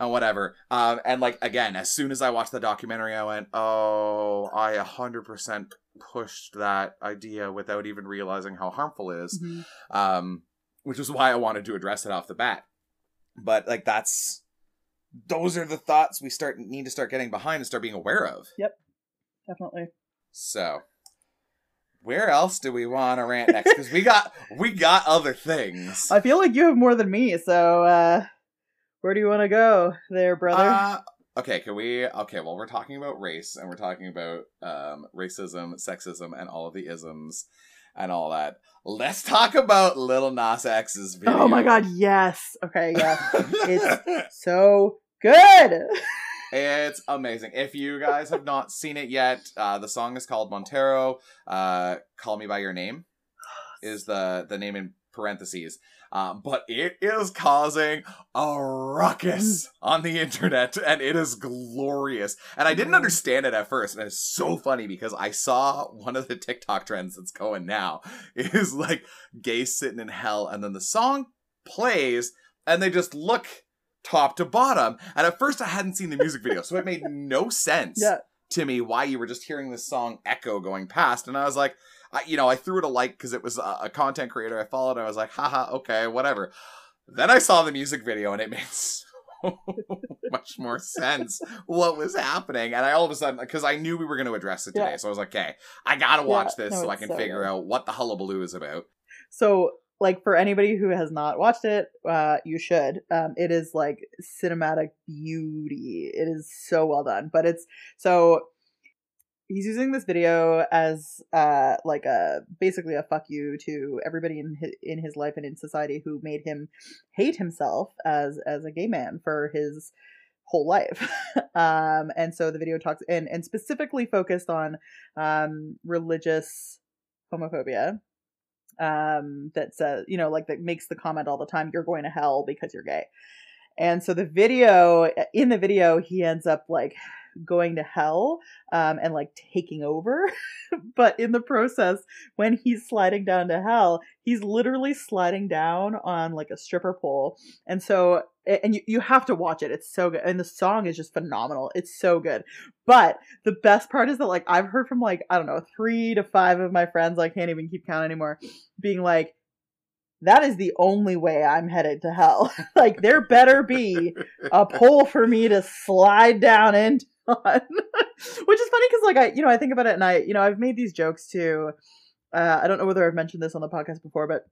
And whatever. Um, and like again, as soon as I watched the documentary, I went, "Oh, I a hundred percent pushed that idea without even realizing how harmful it is." Mhm. Um, which is why I wanted to address it off the bat. But like that's those are the thoughts we start need to start getting behind and start being aware of. Yep. Definitely. So, where else do we want to rant next? Because we got we got other things. I feel like you have more than me, so uh where do you want to go there, brother? Uh, okay, can we? Okay, well, we're talking about race and we're talking about um, racism, sexism, and all of the isms and all that. Let's talk about Lil Nas X's video. oh my god, yes. Okay, yeah. It's so good. It's amazing. If you guys have not seen it yet, uh, the song is called Montero. Uh, Call Me by Your Name is the the name in parentheses. Um, but it is causing a ruckus on the internet, and it is glorious. And I didn't Mhm. understand it at first, and it's so funny because I saw one of the TikTok trends that's going now is like gays sitting in hell, and then the song plays, and they just look top to bottom. And at first, I hadn't seen the music video, so it made no sense Yeah. to me why you were just hearing this song echo going past. And I was like, I, you know, I threw it a like because it was a, a content creator I followed. I was like, haha, okay, whatever. Then I saw the music video and it made so much more sense what was happening. And I all of a sudden, because I knew we were going to address it today, Yeah. so I was like, okay, I gotta watch Yeah, this no, so I can so figure good. out what the hullabaloo is about. So, like for anybody who has not watched it, uh, you should. Um, it is like cinematic beauty. It is so well done. But it's so he's using this video as uh like a basically a fuck you to everybody in his, in his life and in society who made him hate himself as as a gay man for his whole life. um, and so the video talks and and specifically focused on um, religious homophobia. Um, that says, you know, like that makes the comment all the time, "You're going to hell because you're gay." And so the video, in the video, he ends up like going to hell um, and like taking over. but in the process, when he's sliding down to hell, he's literally sliding down on like a stripper pole. And so, and you, you have to watch it. It's so good. And the song is just phenomenal. It's so good. But the best part is that like I've heard from like, I don't know, three to five of my friends, I can't even keep count anymore, being like, that is the only way I'm headed to hell. like there better be a pole for me to slide down into on. Which is funny because, like, I, you know, I think about it and I, you know, I've made these jokes too. Uh, I don't know whether I've mentioned this on the podcast before, but,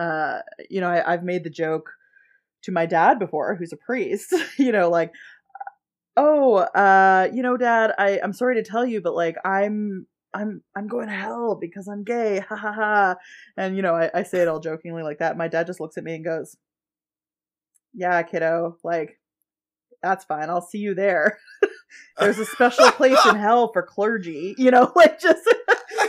uh, you know, I, I've made the joke to my dad before, who's a priest, you know, like, oh, uh, you know, dad, I, I'm sorry to tell you, but like, I'm, I'm I'm going to hell because I'm gay, ha ha ha. And you know, I, I say it all jokingly like that. My dad just looks at me and goes, Yeah, kiddo, like that's fine. I'll see you there. There's a special place in hell for clergy, you know, like just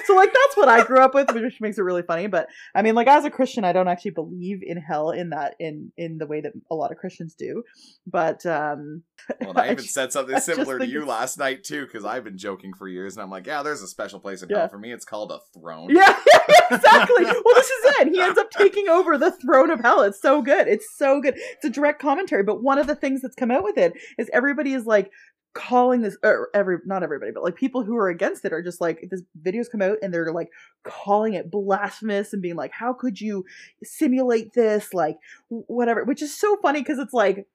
so like that's what I grew up with, which makes it really funny. But I mean, like as a Christian, I don't actually believe in hell in that in in the way that a lot of Christians do. But um, well, I, I even said something similar to you last night too, because I've been joking for years, and I'm like, yeah, there's a special place in yeah. hell for me. It's called a throne. Yeah, exactly. well, this is it. He ends up taking over the throne of hell. It's so good. It's so good. It's a direct commentary. But one of the things that's come out with it is everybody is like calling this or every not everybody but like people who are against it are just like this videos come out and they're like calling it blasphemous and being like how could you simulate this? Like whatever which is so funny because it's like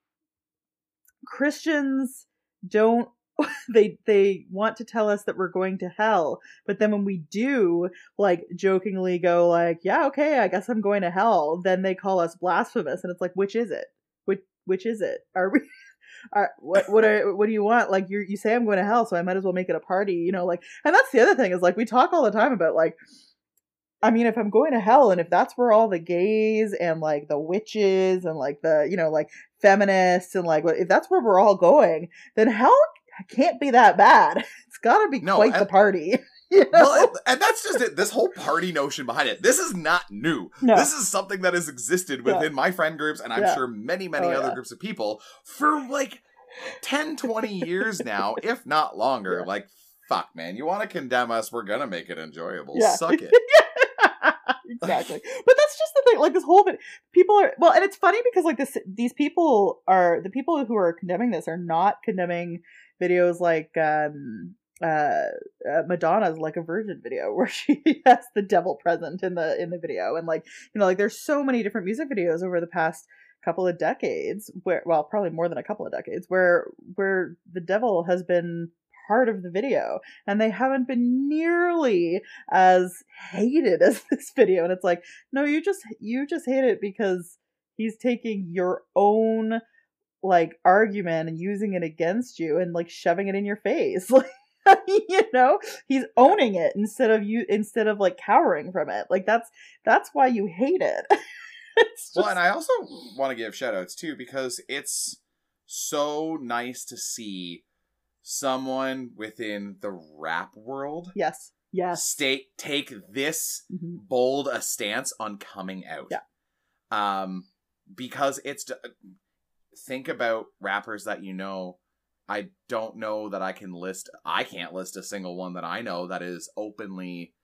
christians don't they they want to tell us that we're going to hell but then when we do like jokingly go like yeah okay i guess i'm going to hell then they call us blasphemous and it's like which is it? Which which is it? Are we what what are, what do you want? Like you you say I'm going to hell, so I might as well make it a party, you know? Like, and that's the other thing is like we talk all the time about like, I mean, if I'm going to hell, and if that's where all the gays and like the witches and like the you know like feminists and like if that's where we're all going, then hell can't be that bad. It's got to be no, quite and, the party. You know? Well, and that's just it. This whole party notion behind it. This is not new. No. This is something that has existed within yeah. my friend groups, and I'm yeah. sure many, many oh, other yeah. groups of people for like 10, 20 years now, if not longer. Like, fuck, man. You want to condemn us? We're going to make it enjoyable. Suck it. exactly. But that's just the thing. Like this whole bit, people are well, and it's funny because like this, these people are the people who are condemning this are not condemning videos like um uh, uh, Madonna's like a virgin video where she has the devil present in the in the video. And like you know like there's so many different music videos over the past couple of decades where well probably more than a couple of decades where where the devil has been part of the video. And they haven't been nearly as hated as this video. And it's like no you just you just hate it because he's taking your own like argument and using it against you and like shoving it in your face. Like you know? He's owning it instead of you instead of like cowering from it. Like that's that's why you hate it. Just... well and i also want to give shout outs too because it's so nice to see someone within the rap world yes yes. state take this mm-hmm. bold a stance on coming out. Yeah. Um because it's think about rappers that you know I don't know that I can list I can't list a single one that I know that is openly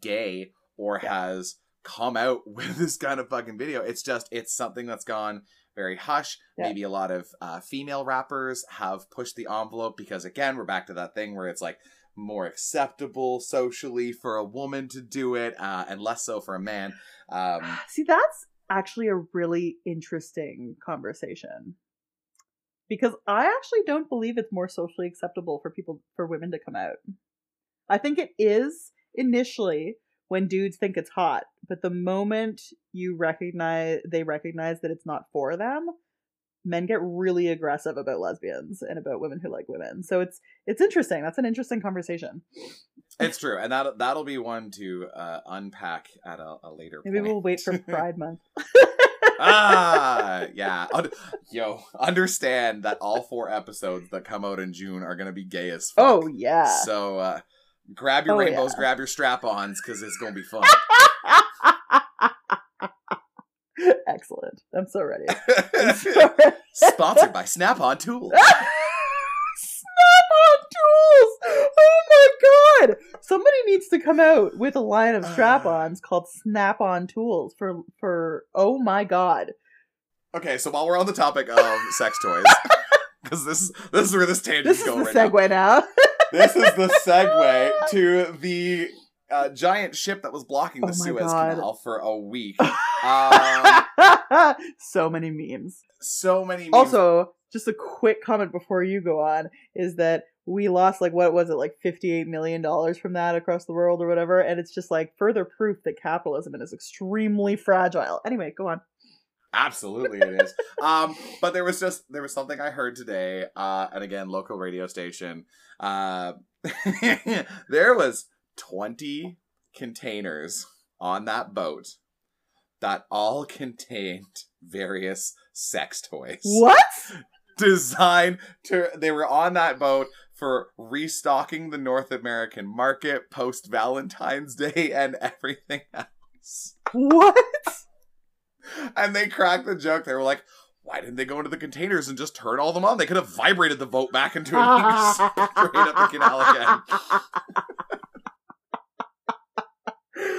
gay or has come out with this kind of fucking video. It's just it's something that's gone very hush. Yeah. Maybe a lot of uh, female rappers have pushed the envelope because again, we're back to that thing where it's like more acceptable socially for a woman to do it uh, and less so for a man. Um, See, that's actually a really interesting conversation because I actually don't believe it's more socially acceptable for people for women to come out. I think it is initially when dudes think it's hot, but the moment you recognize they recognize that it's not for them, men get really aggressive about lesbians and about women who like women. So it's it's interesting. That's an interesting conversation. It's true, and that that'll be one to uh, unpack at a, a later. Maybe point. we'll wait for Pride Month. ah, yeah. Un- Yo, understand that all four episodes that come out in June are gonna be gay as fuck. Oh yeah. So uh grab your Oh, rainbows, yeah. grab your strap-ons, because it's gonna be fun. Excellent. I'm so ready. I'm so ready. Sponsored by Snap-on Tools. god! Somebody needs to come out with a line of strap-ons called Snap-on tools for for oh my god. Okay, so while we're on the topic of sex toys, because this is this is where this tangent This is is going the right segue now. now. This is the segue to the uh, giant ship that was blocking the Oh Suez God. Canal for a week. Um, so many memes. so many. memes. Also, just a quick comment before you go on is that we lost like what was it like 58 million dollars from that across the world or whatever and it's just like further proof that capitalism is extremely fragile. Anyway, go on. Absolutely, it is. um, but there was just there was something I heard today, uh, and again, local radio station. Uh, there was twenty containers on that boat that all contained various sex toys What? designed to. They were on that boat for restocking the North American market post Valentine's Day and everything else What? and they cracked the joke. They were like, "Why didn't they go into the containers and just turn all of them on? They could have vibrated the boat back into it and straight up the canal again."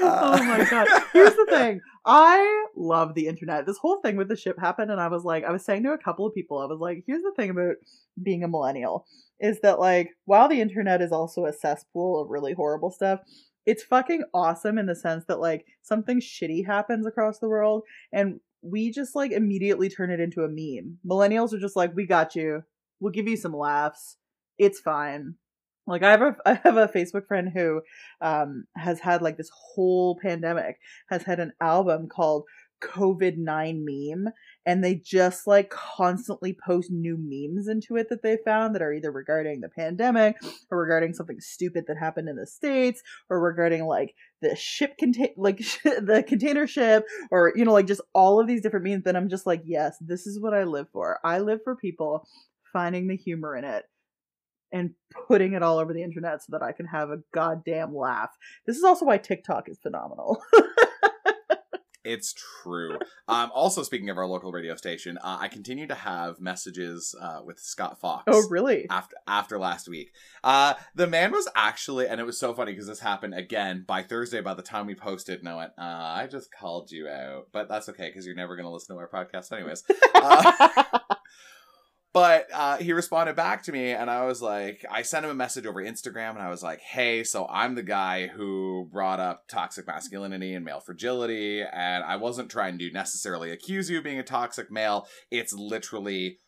oh my uh, god. Here's the thing. I love the internet. This whole thing with the ship happened and I was like I was saying to a couple of people I was like here's the thing about being a millennial is that like while the internet is also a cesspool of really horrible stuff, it's fucking awesome in the sense that like something shitty happens across the world and we just like immediately turn it into a meme. Millennials are just like we got you. We'll give you some laughs. It's fine. Like I have a I have a Facebook friend who um has had like this whole pandemic has had an album called COVID 9 meme and they just like constantly post new memes into it that they found that are either regarding the pandemic or regarding something stupid that happened in the states or regarding like the ship contain like the container ship or you know like just all of these different memes and I'm just like yes this is what I live for I live for people finding the humor in it and putting it all over the internet so that I can have a goddamn laugh. This is also why TikTok is phenomenal. It's true. Um, also, speaking of our local radio station, uh, I continue to have messages uh, with Scott Fox. oh, really? After after last week, uh, the man was actually, and it was so funny because this happened again by Thursday. By the time we posted, and I went, uh, "I just called you out," but that's okay because you're never going to listen to our podcast anyways. But uh, he responded back to me, and I was like, I sent him a message over Instagram, and I was like, hey, so I'm the guy who brought up toxic masculinity and male fragility, and I wasn't trying to necessarily accuse you of being a toxic male. It's literally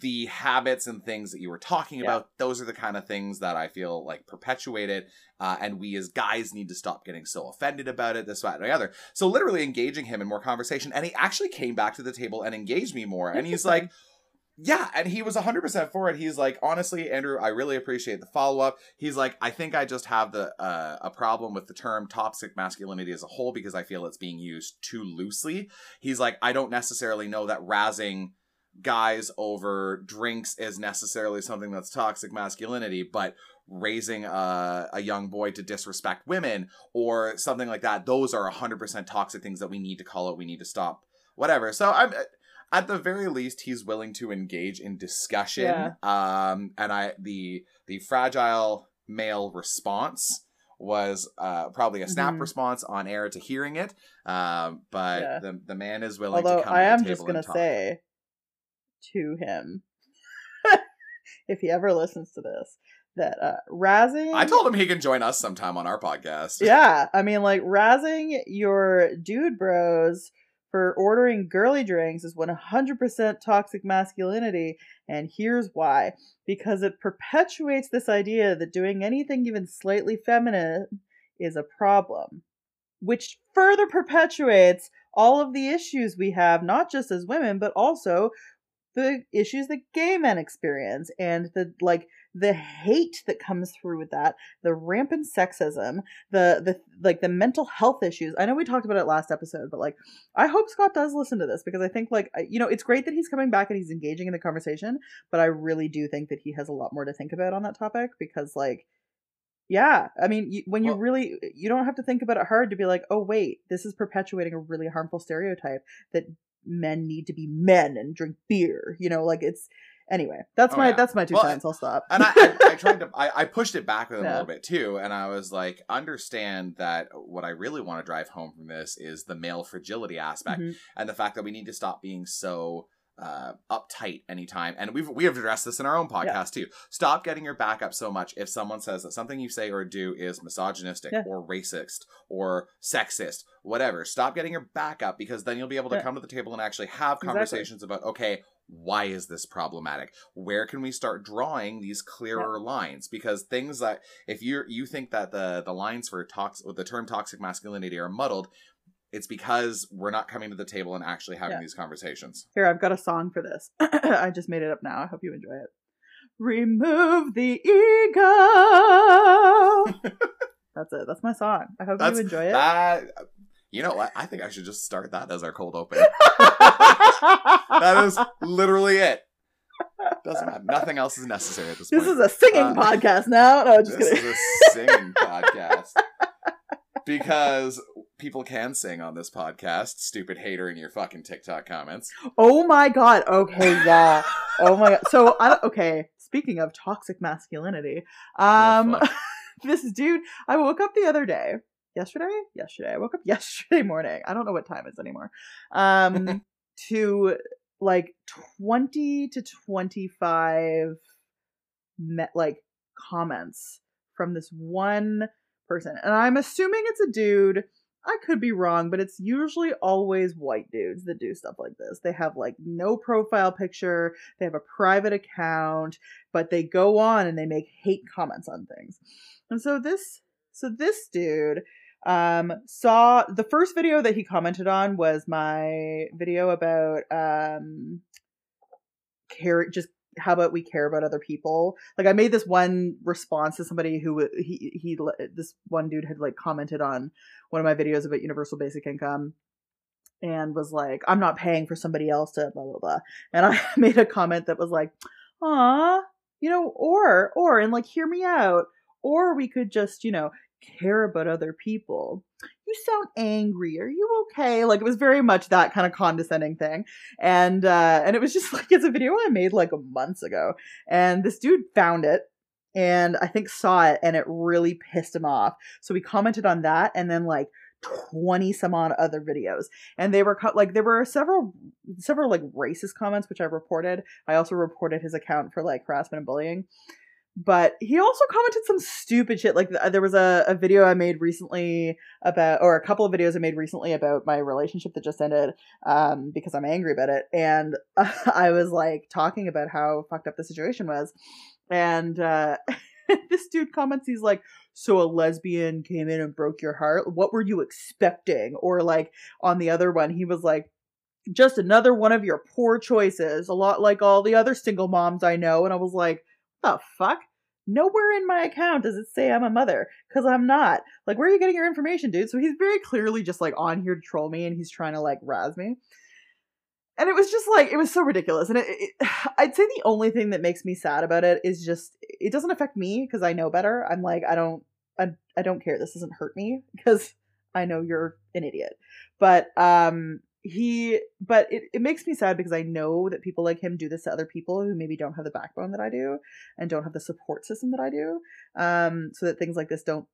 the habits and things that you were talking Yeah. about. Those are the kind of things that I feel like perpetuated, uh, and we as guys need to stop getting so offended about it, this, that, and the other. So literally engaging him in more conversation, and he actually came back to the table and engaged me more, and he's like, yeah, and he was 100% for it. He's like, honestly, Andrew, I really appreciate the follow up. He's like, I think I just have the uh, a problem with the term toxic masculinity as a whole because I feel it's being used too loosely. He's like, I don't necessarily know that razzing guys over drinks is necessarily something that's toxic masculinity, but raising a, a young boy to disrespect women or something like that, those are 100% toxic things that we need to call it. We need to stop. Whatever. So I'm at the very least he's willing to engage in discussion Yeah. um and i the the fragile male response was uh probably a snap Mhm. response on air to hearing it um but Yeah. the the man is willing Although to come I to the am table just gonna say to him, if he ever listens to this, that uh, razzing. i told him he can join us sometime on our podcast Yeah, I mean, like razzing your dude bros for ordering girly drinks is 100% toxic masculinity, and here's why: because it perpetuates this idea that doing anything even slightly feminine is a problem, which further perpetuates all of the issues we have, not just as women, but also the issues that gay men experience and the like the hate that comes through with that, the rampant sexism, the the like the mental health issues. I know we talked about it last episode, but like I hope Scott does listen to this because I think like you know, it's great that he's coming back and he's engaging in the conversation, but I really do think that he has a lot more to think about on that topic because like yeah, I mean, you, when you Well- really, you don't have to think about it hard to be like, oh wait, this is perpetuating a really harmful stereotype that men need to be men and drink beer. You know, like it's anyway. That's Oh, my yeah. that's my two Well, cents. I'll stop. and I, I, I tried to I, I pushed it back with him a little bit too and i was like understand that what i really want to drive home from this is the male fragility aspect Mhm. and the fact that we need to stop being so uh, uptight anytime and we've we have addressed this in our own podcast too stop getting your back up so much if someone says that something you say or do is misogynistic Yeah. or racist or sexist whatever stop getting your back up because then you'll be able to Yeah. come to the table and actually have Exactly. conversations about okay why is this problematic where can we start drawing these clearer lines because things that if you you think that the the lines for tox the term toxic masculinity are muddled it's because we're not coming to the table and actually having Yeah. these conversations Here, I've got a song for this. I just made it up now. I hope you enjoy it. Remove the ego. That's it. That's my song. I hope that's you enjoy it. that you know what i think i should just start that as our cold open that is literally it doesn't matter nothing else is necessary at this point this is a singing Uh, podcast now. No, just this kidding. is a singing podcast because people can sing on this podcast. Stupid hater in your fucking TikTok comments. Oh my god. Okay, yeah. Oh my god. So I okay. Speaking of toxic masculinity, um, Oh, this dude. I woke up the other day. Yesterday. Yesterday. I woke up yesterday morning. I don't know what time it is anymore. Um, to like twenty to twenty five, met like comments from this one person, and I'm assuming it's a dude. I could be wrong, but it's usually always white dudes that do stuff like this. They have like no profile picture, they have a private account, but they go on and they make hate comments on things. And so this so this dude um saw the first video that he commented on was my video about um care just how about we care about other people? Like i made this one response to somebody who he he this one dude had like commented on one of my videos about universal basic income and was like i'm not paying for somebody else to blah blah blah. And i made a comment that was like ah you know or or and like hear me out. Or we could just you know care about other people. You sound angry. Are you okay? Like it was very much that kind of condescending thing. And uh and it was just like it's a video i made like months ago. And this dude found it and i think saw it and it really pissed him off. So we commented on that and then like 20 some odd other videos. And they were like there were several several like racist comments which i reported. I also reported his account for like harassment and bullying but he also commented some stupid shit like there was a, a video i made recently about or a couple of videos i made recently about my relationship that just ended um because i'm angry about it. And i was like talking about how fucked up the situation was. And uh this dude comments he's like so a lesbian came in and broke your heart? What were you expecting? Or like on the other one he was like just another one of your poor choices a lot like all the other single moms i know. And i was like the fuck nowhere in my account does it say i'm a mother because i'm not. Like where are you getting your information dude? So he's very clearly just like on here to troll me and he's trying to like razz me. And it was just like it was so ridiculous. And it, it, i'd say the only thing that makes me sad about it is just it doesn't affect me because i know better. I'm like i don't I, I don't care. This doesn't hurt me because i know you're an idiot. But um he but it, it makes me sad because i know that people like him do this to other people who maybe don't have the backbone that i do and don't have the support system that i do um so that things like this don't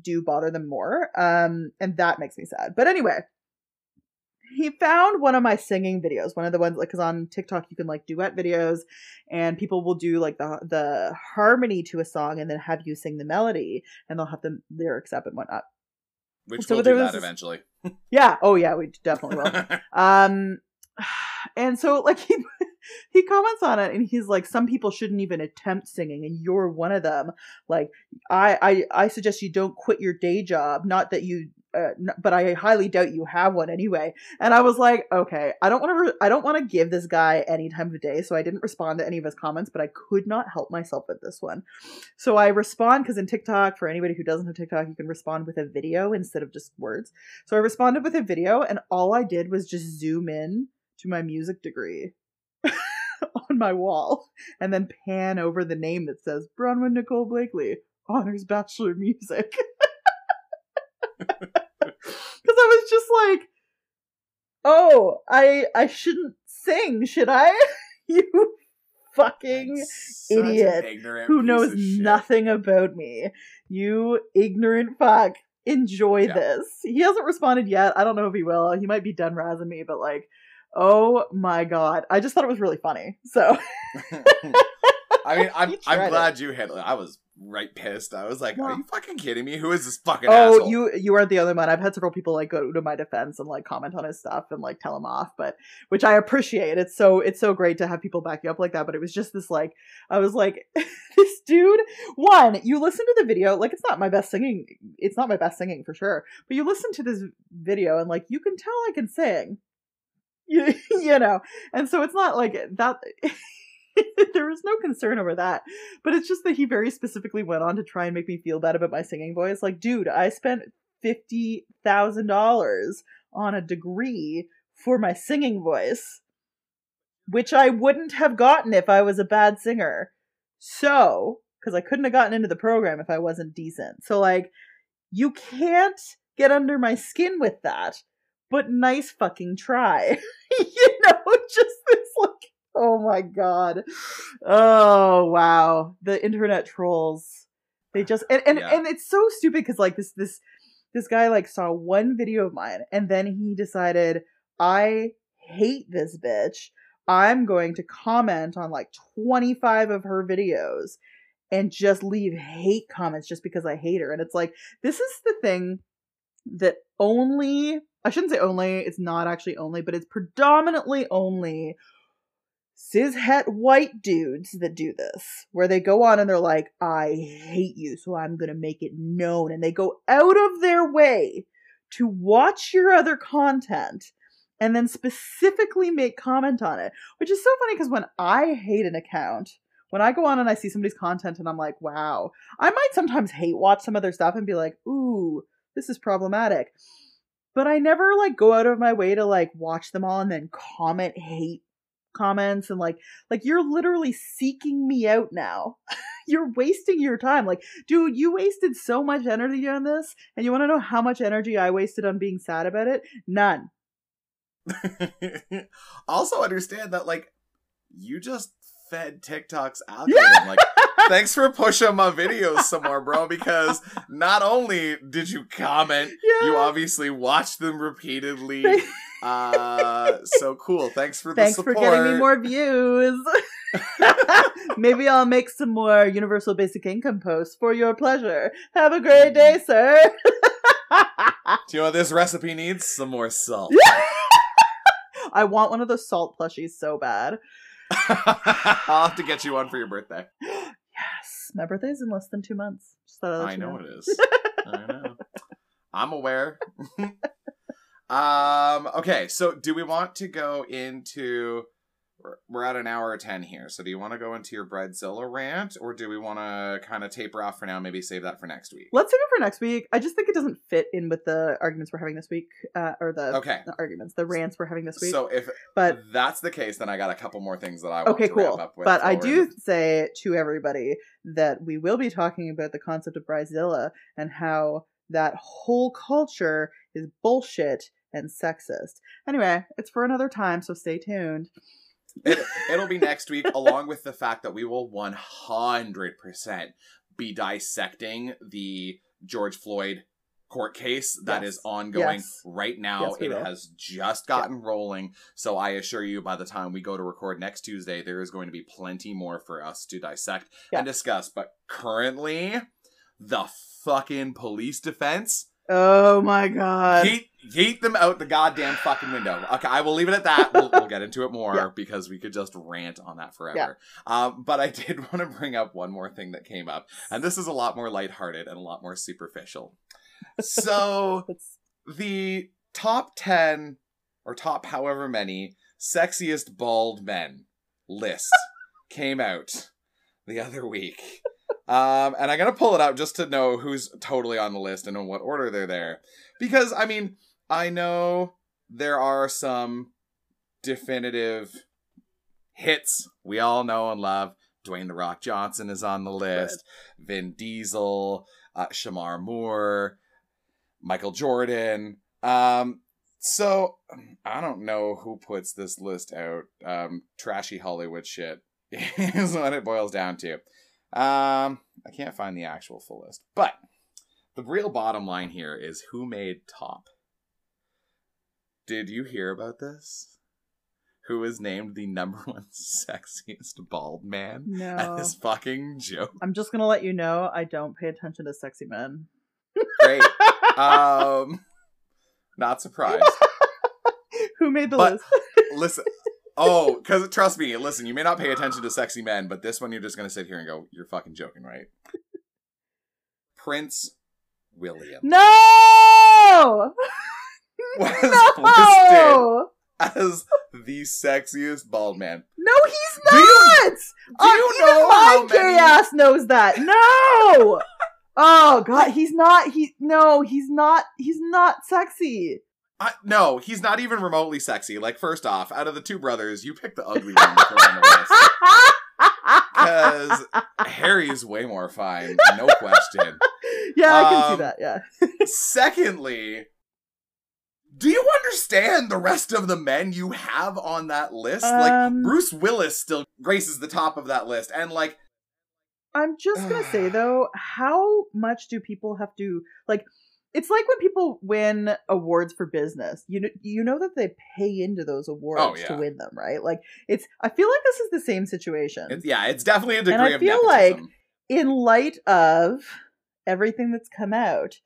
do bother them more um and that makes me sad but anyway he found one of my singing videos one of the ones like because on tiktok you can like duet videos and people will do like the the harmony to a song and then have you sing the melody and they'll have the lyrics up and whatnot Which So we'll do that this- eventually. Yeah. Oh yeah we definitely will. Um and so like he he comments on it and he's like some people shouldn't even attempt singing and you're one of them. Like i i i suggest you don't quit your day job. Not that you uh, but I highly doubt you have one anyway. And I was like, okay, I don't want to, re- I don't want to give this guy any time of day. So I didn't respond to any of his comments, but I could not help myself with this one. So I respond because in TikTok, for anybody who doesn't have TikTok, you can respond with a video instead of just words. So I responded with a video, and all I did was just zoom in to my music degree on my wall and then pan over the name that says Bronwyn Nicole Blakely, honors bachelor music. Because I was just like, oh, I I shouldn't sing, should I? you fucking idiot who knows nothing about me. You ignorant fuck. Enjoy Yeah. this. He hasn't responded yet. I don't know if he will. He might be done razzing me, but like, oh my god. I just thought it was really funny. So I mean, I'm I'm glad you hit. I was right pissed. I was like, "Are you fucking kidding me? Who is this fucking Oh, asshole?" you you aren't the only one. I've had several people like go to my defense and like comment on his stuff and like tell him off, but which I appreciate. It's so it's so great to have people back you up like that. But it was just this like I was like, this dude. One, you listen to the video, like it's not my best singing. It's not my best singing for sure. But you listen to this video and like you can tell I can sing. You you know, and so it's not like that. there was no concern over that. But it's just that he very specifically went on to try and make me feel bad about my singing voice. Like, dude, I spent fifty thousand dollars on a degree for my singing voice, which I wouldn't have gotten if I was a bad singer. So, because I couldn't have gotten into the program if I wasn't decent. So, like, you can't get under my skin with that. But nice fucking try. you know, just this like Oh my god. Oh wow. The internet trolls. They uh, just and and, Yeah. and it's so stupid because like this this this guy like saw one video of mine and then he decided I hate this bitch. I'm going to comment on like 25 of her videos and just leave hate comments just because I hate her. And it's like this is the thing that only I shouldn't say only, it's not actually only, but it's predominantly only cishet white dudes that do this, where they go on and they're like, I hate you, so I'm gonna make it known. And they go out of their way to watch your other content and then specifically make comment on it. Which is so funny because when I hate an account, when I go on and I see somebody's content and I'm like, wow, I might sometimes hate watch some of their stuff and be like, ooh, this is problematic. But I never like go out of my way to like watch them all and then comment hate comments and like like you're literally seeking me out now. you're wasting your time. Like, dude, you wasted so much energy on this and you want to know how much energy I wasted on being sad about it? None. also understand that like you just fed TikTok's algorithm. Like thanks for pushing my videos some more, bro, because not only did you comment, Yeah. you obviously watched them repeatedly. Uh so cool. Thanks for the support. Thanks for getting me more views. Maybe I'll make some more universal basic income posts for your pleasure. Have a great day, sir. Do you know what this recipe needs? Some more salt. I want one of those salt plushies so bad. I'll have to get you one for your birthday. Yes, my birthday's in less than two months. Just thought I'd I you know it is. I know. I'm aware. Um. Okay. So, do we want to go into? we're- We're at an hour ten here. So, do you want to go into your Bridezilla rant, or do we want to kind of taper off for now? Maybe save that for next week. Let's save it for next week. I just think it doesn't fit in with the arguments we're having this week, uh, or the, Okay. the arguments, the rants we're having this week. So, if but that's the case, then I got a couple more things that I want okay, to wrap cool. up with. But I do say to everybody that we will be talking about the concept of Bridezilla and how that whole culture is bullshit and sexist. Anyway, it's for another time, so stay tuned. it, it'll be next week, along with the fact that we will 100% be dissecting the George Floyd court case that is Yes. ongoing Yes. right now. Yes, it will. has just gotten rolling. So I assure you, by the time we go to record next Tuesday, there is going to be plenty more for us to dissect Yeah. and discuss. But currently, the fucking police defense Oh my god. yeet, yeet them out the goddamn fucking window. Okay, I will leave it at that. We'll, we'll get into it more Yeah. because we could just rant on that forever. Um, but I did want to bring up one more thing that came up, and this is a lot more lighthearted and a lot more superficial. So, the top 10 or top however many sexiest bald men list came out the other week. Um, and I'm gonna pull it out just to know who's totally on the list and in what order they're there. Because I mean, I know there are some definitive hits we all know and love. Dwayne the Rock Johnson is on the list. Vin Diesel, uh, Shemar Moore, Michael Jordan. Um, so I don't know who puts this list out. Um, trashy Hollywood shit is what it boils down to. Um, I can't find the actual full list, but the real bottom line here is who made top. Did you hear about this? Who was named the number one sexiest bald man No. at this fucking joke? I'm just gonna let you know I don't pay attention to sexy men. Great. um, not surprised. Who made the but- list? Listen. Oh, because trust me, listen, you may not pay attention to sexy men, but this one you're just going to sit here and go, you're fucking joking, right? Prince William No! was listed No! as the sexiest bald man. No, he's Do you- not! Do Uh, you even know my how gay many? ass knows that. No! oh god, he's not he no, he's not he's not sexy. I, no, he's not even remotely sexy. Like, first off, out of the two brothers, you pick the ugly one to on the list. Because Harry's way more fine, no question. yeah, I can Um, see that, yeah. Secondly, do you understand the rest of the men you have on that list? like Um, Bruce Willis still graces the top of that list, and like I'm just gonna say though, how much do people have to like? It's like when people win awards for business. You know, you know that they pay into those awards Oh, yeah. to win them, right? Like it's. I feel like this is the same situation. it's, yeah, it's definitely a degree And I feel nepotism. in light of everything that's come out,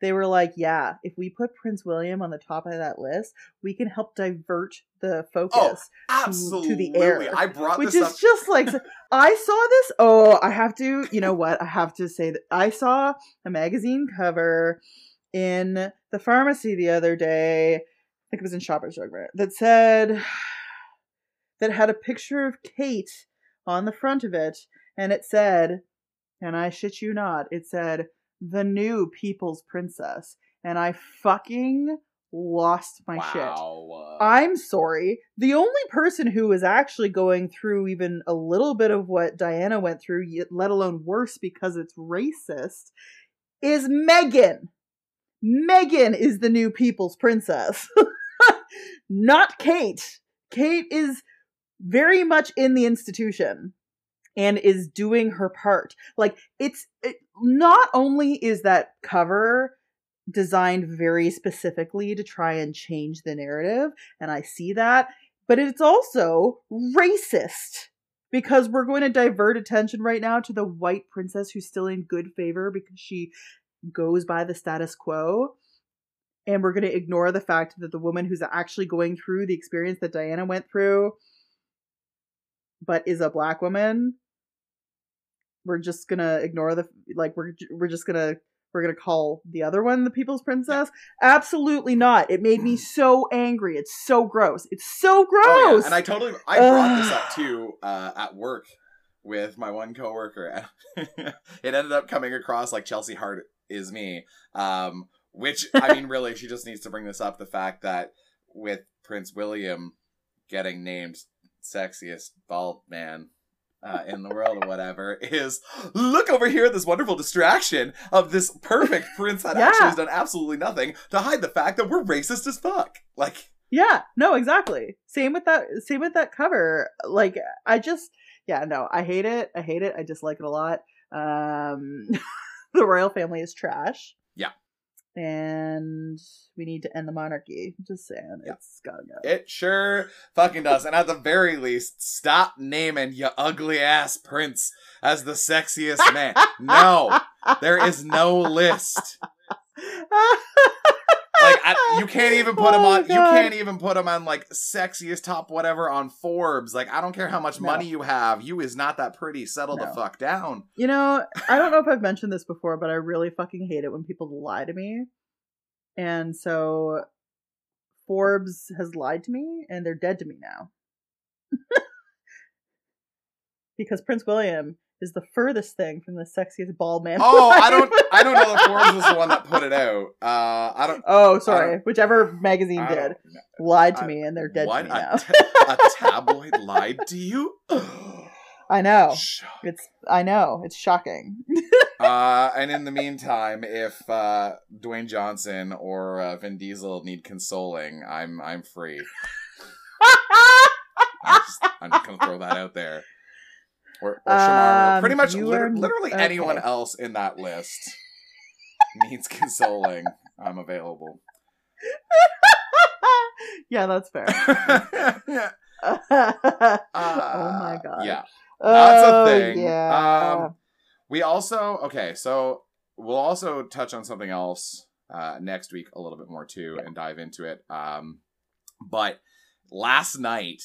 they were like, "Yeah, if we put Prince William on the top of that list, we can help divert the oh, focus." Absolutely, air, I brought which is up. just like I saw this. Oh, I have to. You know what? I have to say that I saw a magazine cover in the pharmacy the other day. I think it was in Shoppers Drug Mart that said that had a picture of Kate on the front of it, and it said, and I shit you not, it said the new People's Princess, and I fucking lost my shit. I'm sorry. The only person who is actually going through even a little bit of what Diana went through, yet let alone worse because it's racist, is Meghan. Meghan is the new people's princess, not Kate. Kate is very much in the institution and is doing her part. Like it's it, not only is that cover designed very specifically to try and change the narrative, and I see that, but it's also racist because we're going to divert attention right now to the white princess who's still in good favor because she goes by the status quo. And we're going to ignore the fact that the woman who's actually going through the experience that Diana went through, but is a black woman, we're just gonna ignore the like we're we're just gonna we're gonna call the other one the people's princess absolutely not it made me so angry it's so gross it's so gross Oh, yeah. And I totally I brought this up too uh, at work with my one coworker. it ended up coming across like Chelsea Hart is me. Um, which I mean, really, she just needs to bring this up. The fact that with Prince William getting named sexiest bald man. Uh, in the world or whatever is look over here at this wonderful distraction of this perfect prince that Yeah. actually has done absolutely nothing to hide the fact that we're racist as fuck like yeah no exactly same with that same with that cover like i just yeah no i hate it i hate it i dislike it a lot um the royal family is trash Yeah. and we need to end the monarchy just saying Yeah. it's gotta go It sure fucking does. And at the very least, stop naming your ugly ass prince as the sexiest man. No, there is no list. Like I, you can't even put him Oh, on. You can't even put him on like sexiest top whatever on Forbes. Like I don't care how much No. money you have. You is not that pretty. Settle the fuck down. You know, I don't know if I've mentioned this before, but I really fucking hate it when people lie to me. And so Forbes has lied to me and they're dead to me now. because Prince William is the furthest thing from the sexiest bald man. Oh, I don't I don't know if Forbes was the one that put it out. Uh I don't Oh, sorry. don't- Whichever magazine did lied to I- me and they're dead what? to me A now. ta- a tabloid lied to you? I know. It's I know. It's shocking. Uh, and in the meantime, if uh, Dwayne Johnson or uh, Vin Diesel need consoling, I'm I'm free. I'm just, I'm just gonna throw that out there. Or, or Shemar, Um, pretty much are- literally okay. anyone else in that list needs consoling. I'm available. yeah, that's fair. yeah, oh my Uh, god. Yeah, that's Oh, a thing. Yeah. Um, we also okay, so we'll also touch on something else uh, next week a little bit more too, and dive into it. Um, but last night,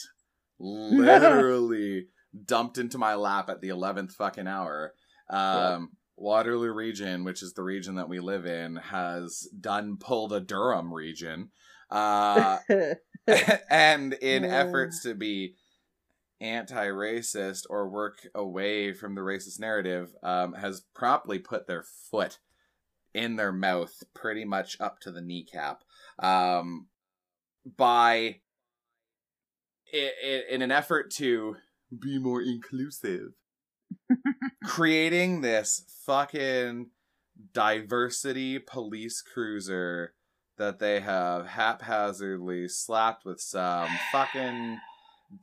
literally dumped into my lap at the eleventh fucking hour. Um, Waterloo region, which is the region that we live in, has done pulled a Durham region. Uh, and in Yeah. efforts to be anti-racist or work away from the racist narrative um, has promptly put their foot in their mouth pretty much up to the kneecap um, by in an effort to be more inclusive creating this fucking diversity police cruiser that they have haphazardly slapped with some fucking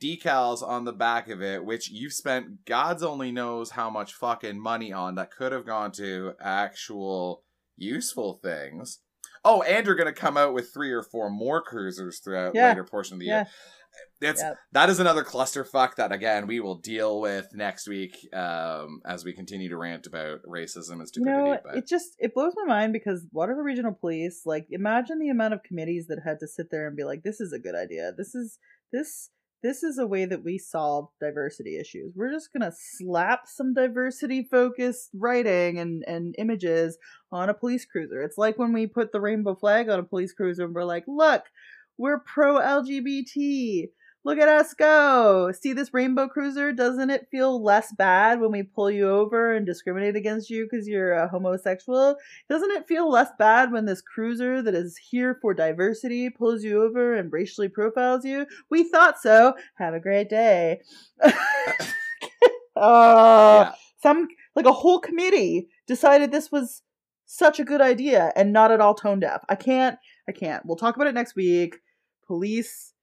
decals on the back of it, which you've spent God's only knows how much fucking money on that could have gone to actual useful things. Oh, and you're gonna come out with three or four more cruisers throughout Yeah. later portion of the year. It's Yep. that is another clusterfuck that again we will deal with next week um, as we continue to rant about racism and stupidity. know, but it just it blows my mind because Waterloo Regional Police, like, imagine the amount of committees that had to sit there and be like, "This is a good idea. This is this this is a way that we solve diversity issues. We're just gonna slap some diversity focused writing and and images on a police cruiser. It's like when we put the rainbow flag on a police cruiser and we're like, look, we're pro LGBT." Look at us go. See this rainbow cruiser? Doesn't it feel less bad when we pull you over and discriminate against you because you're a homosexual? Doesn't it feel less bad when this cruiser that is here for diversity pulls you over and racially profiles you? We thought so. Have a great day. uh, yeah. some like a whole committee decided this was such a good idea and not at all tone deaf. I can't I can't. We'll talk about it next week. Police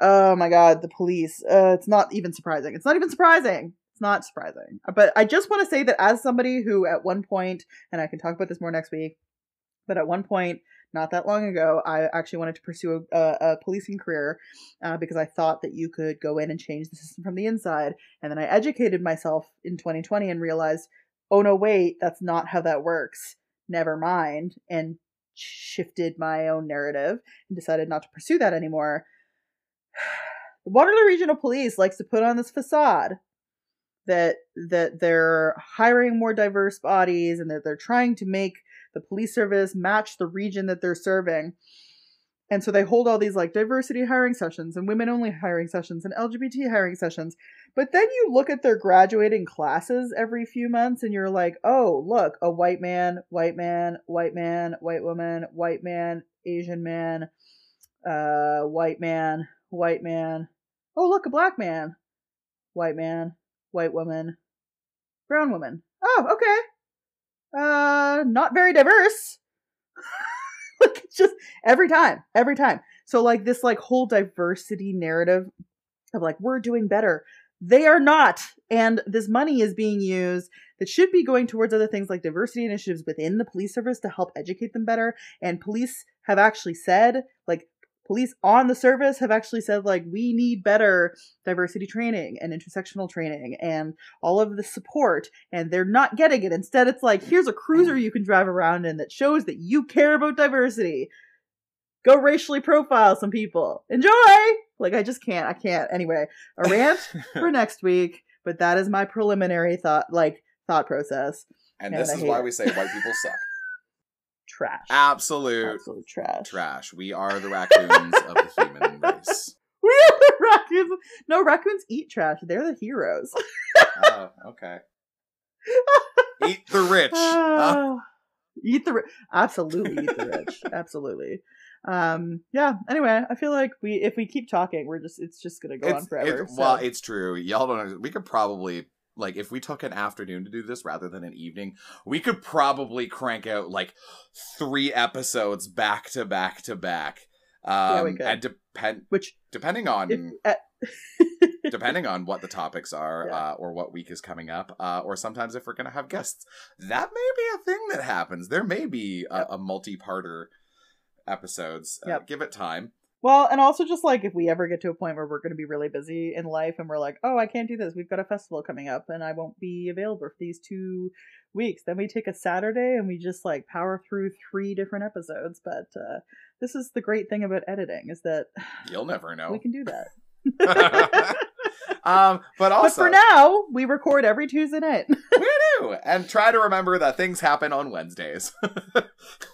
Oh my god, the police. Uh, it's not even surprising. It's not even surprising. It's not surprising. But I just want to say that as somebody who at one point and I can talk about this more next week, but at one point not that long ago, I actually wanted to pursue a, a, policing career uh, because I thought that you could go in and change the system from the inside. And then I educated myself in 2020 and realized, oh no, wait, that's not how that works. Never mind. And shifted my own narrative and decided not to pursue that anymore. The Waterloo Regional Police likes to put on this facade that that they're hiring more diverse bodies and that they're trying to make the police service match the region that they're serving. And so they hold all these like diversity hiring sessions and women only hiring sessions and LGBT hiring sessions. But then you look at their graduating classes every few months and you're like, oh, look, a white man, white man, white man, white woman, white man, Asian man, uh, white man, white man. Oh, look, a black man, white man, white woman, brown woman. Oh, okay. Uh, not very diverse. like just every time, every time. So like this like whole diversity narrative of like we're doing better. They are not. And this money is being used that should be going towards other things like diversity initiatives within the police service to help educate them better. And police have actually said, like, police on the service have actually said, like, we need better diversity training and intersectional training and all of the support. And they're not getting it. Instead, it's like, here's a cruiser you can drive around in that shows that you care about diversity. Go racially profile some people. Enjoy! Like, I just can't. I can't. Anyway, a rant for next week, but that is my preliminary thought, like, thought process. and and this I is why it. we say white people suck. trash. Absolute Absolute trash. trash. We are the raccoons of the human race. We are the raccoons. No, raccoons eat trash. They're the heroes. Oh, okay. Eat the rich. Huh? Ah, eat the rich. Absolutely eat the rich. Absolutely. Um. Yeah. Anyway, I feel like we, if we keep talking, we're just, it's just gonna go on forever. it- so- Well, it's true. Y'all don't. Know, we could probably like if we took an afternoon to do this rather than an evening, we could probably crank out like three episodes back to back to back. Um, we could. And depend Which, depending on if, uh, depending on what the topics are Yeah. uh, or what week is coming up uh, or sometimes if we're going to have guests that may be a thing that happens there may be a, Yep. a multi-parter episodes uh, Yep. give it time Well, and also just like if we ever get to a point where we're going to be really busy in life and we're like, oh, I can't do this. We've got a festival coming up and I won't be available for these two weeks. Then we take a Saturday and we just like power through three different episodes. But uh, this is the great thing about editing is that you'll never know. we can do that. um but also but for now, we record every Tuesday night. we do and try to remember that things happen on wednesdays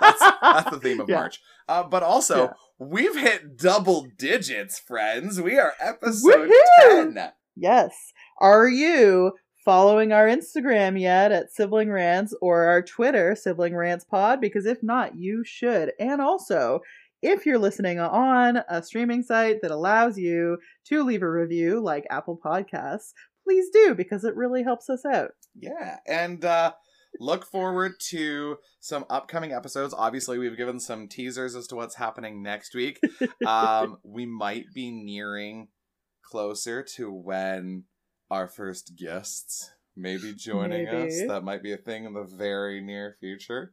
that's, that's the theme of Yeah. march uh, but also Yeah. we've hit double digits friends we are episode Woohoo! 10 Yes. Are you following our Instagram yet at Sibling Rants or our Twitter, Sibling Rants Pod? Because if not, you should. And also, if you're listening on a streaming site that allows you to leave a review like Apple Podcasts, please do because it really helps us out. Yeah, and uh look forward to some upcoming episodes. Obviously, we've given some teasers as to what's happening next week. Um we might be nearing closer to when our first guests may be joining us. That might be a thing in the very near future.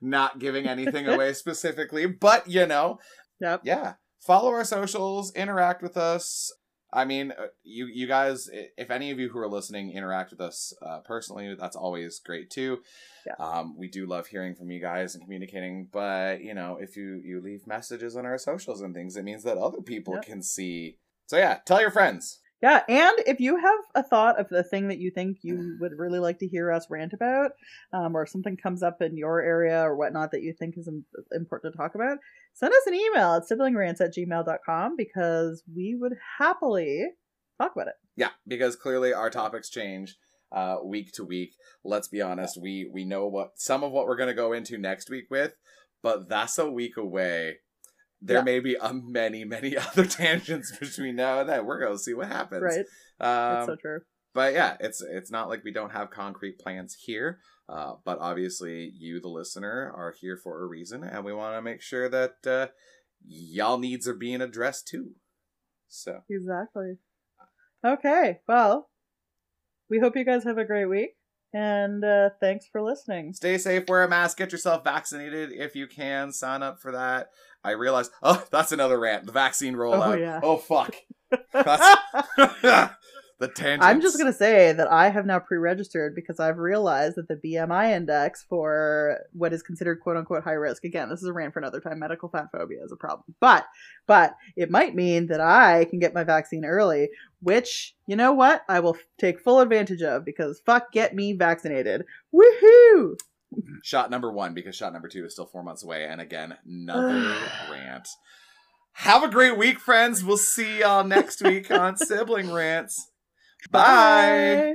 Not giving anything away specifically, but you know, Yep. yeah follow our socials interact with us i mean uh, you you guys if any of you who are listening interact with us uh, personally that's always great too Yeah. um we do love hearing from you guys and communicating but you know if you you leave messages on our socials and things it means that other people Yep. can see so yeah tell your friends Yeah, and if you have a thought of the thing that you think you would really like to hear us rant about, um, or if something comes up in your area or whatnot that you think is im- important to talk about, send us an email at siblingrants at gmail.com because we would happily talk about it. yeah because clearly our topics change uh week to week let's be honest we we know what some of what we're going to go into next week with but that's a week away there Yeah. may be a many many other tangents between now and then we're going to see what happens Right? That's um, so true. but yeah it's it's not like we don't have concrete plans here uh, but obviously you the listener are here for a reason and we want to make sure that uh, y'all needs are being addressed too so Exactly. Okay, well, we hope you guys have a great week, and uh, thanks for listening. Stay safe, wear a mask, get yourself vaccinated if you can. Sign up for that. I realize, oh, that's another rant. The vaccine rollout. Oh, yeah. Oh, fuck. The tangent. I'm just gonna say that I have now pre-registered because I've realized that the BMI index for what is considered "quote unquote" high risk. Again, this is a rant for another time. Medical fat phobia is a problem, but but it might mean that I can get my vaccine early, which you know what I will take full advantage of because fuck, get me vaccinated. Woohoo! shot number one because shot number two is still four months away. And again, another rant. Have a great week, friends. We'll see y'all next week on Sibling Rants. Bye. Bye.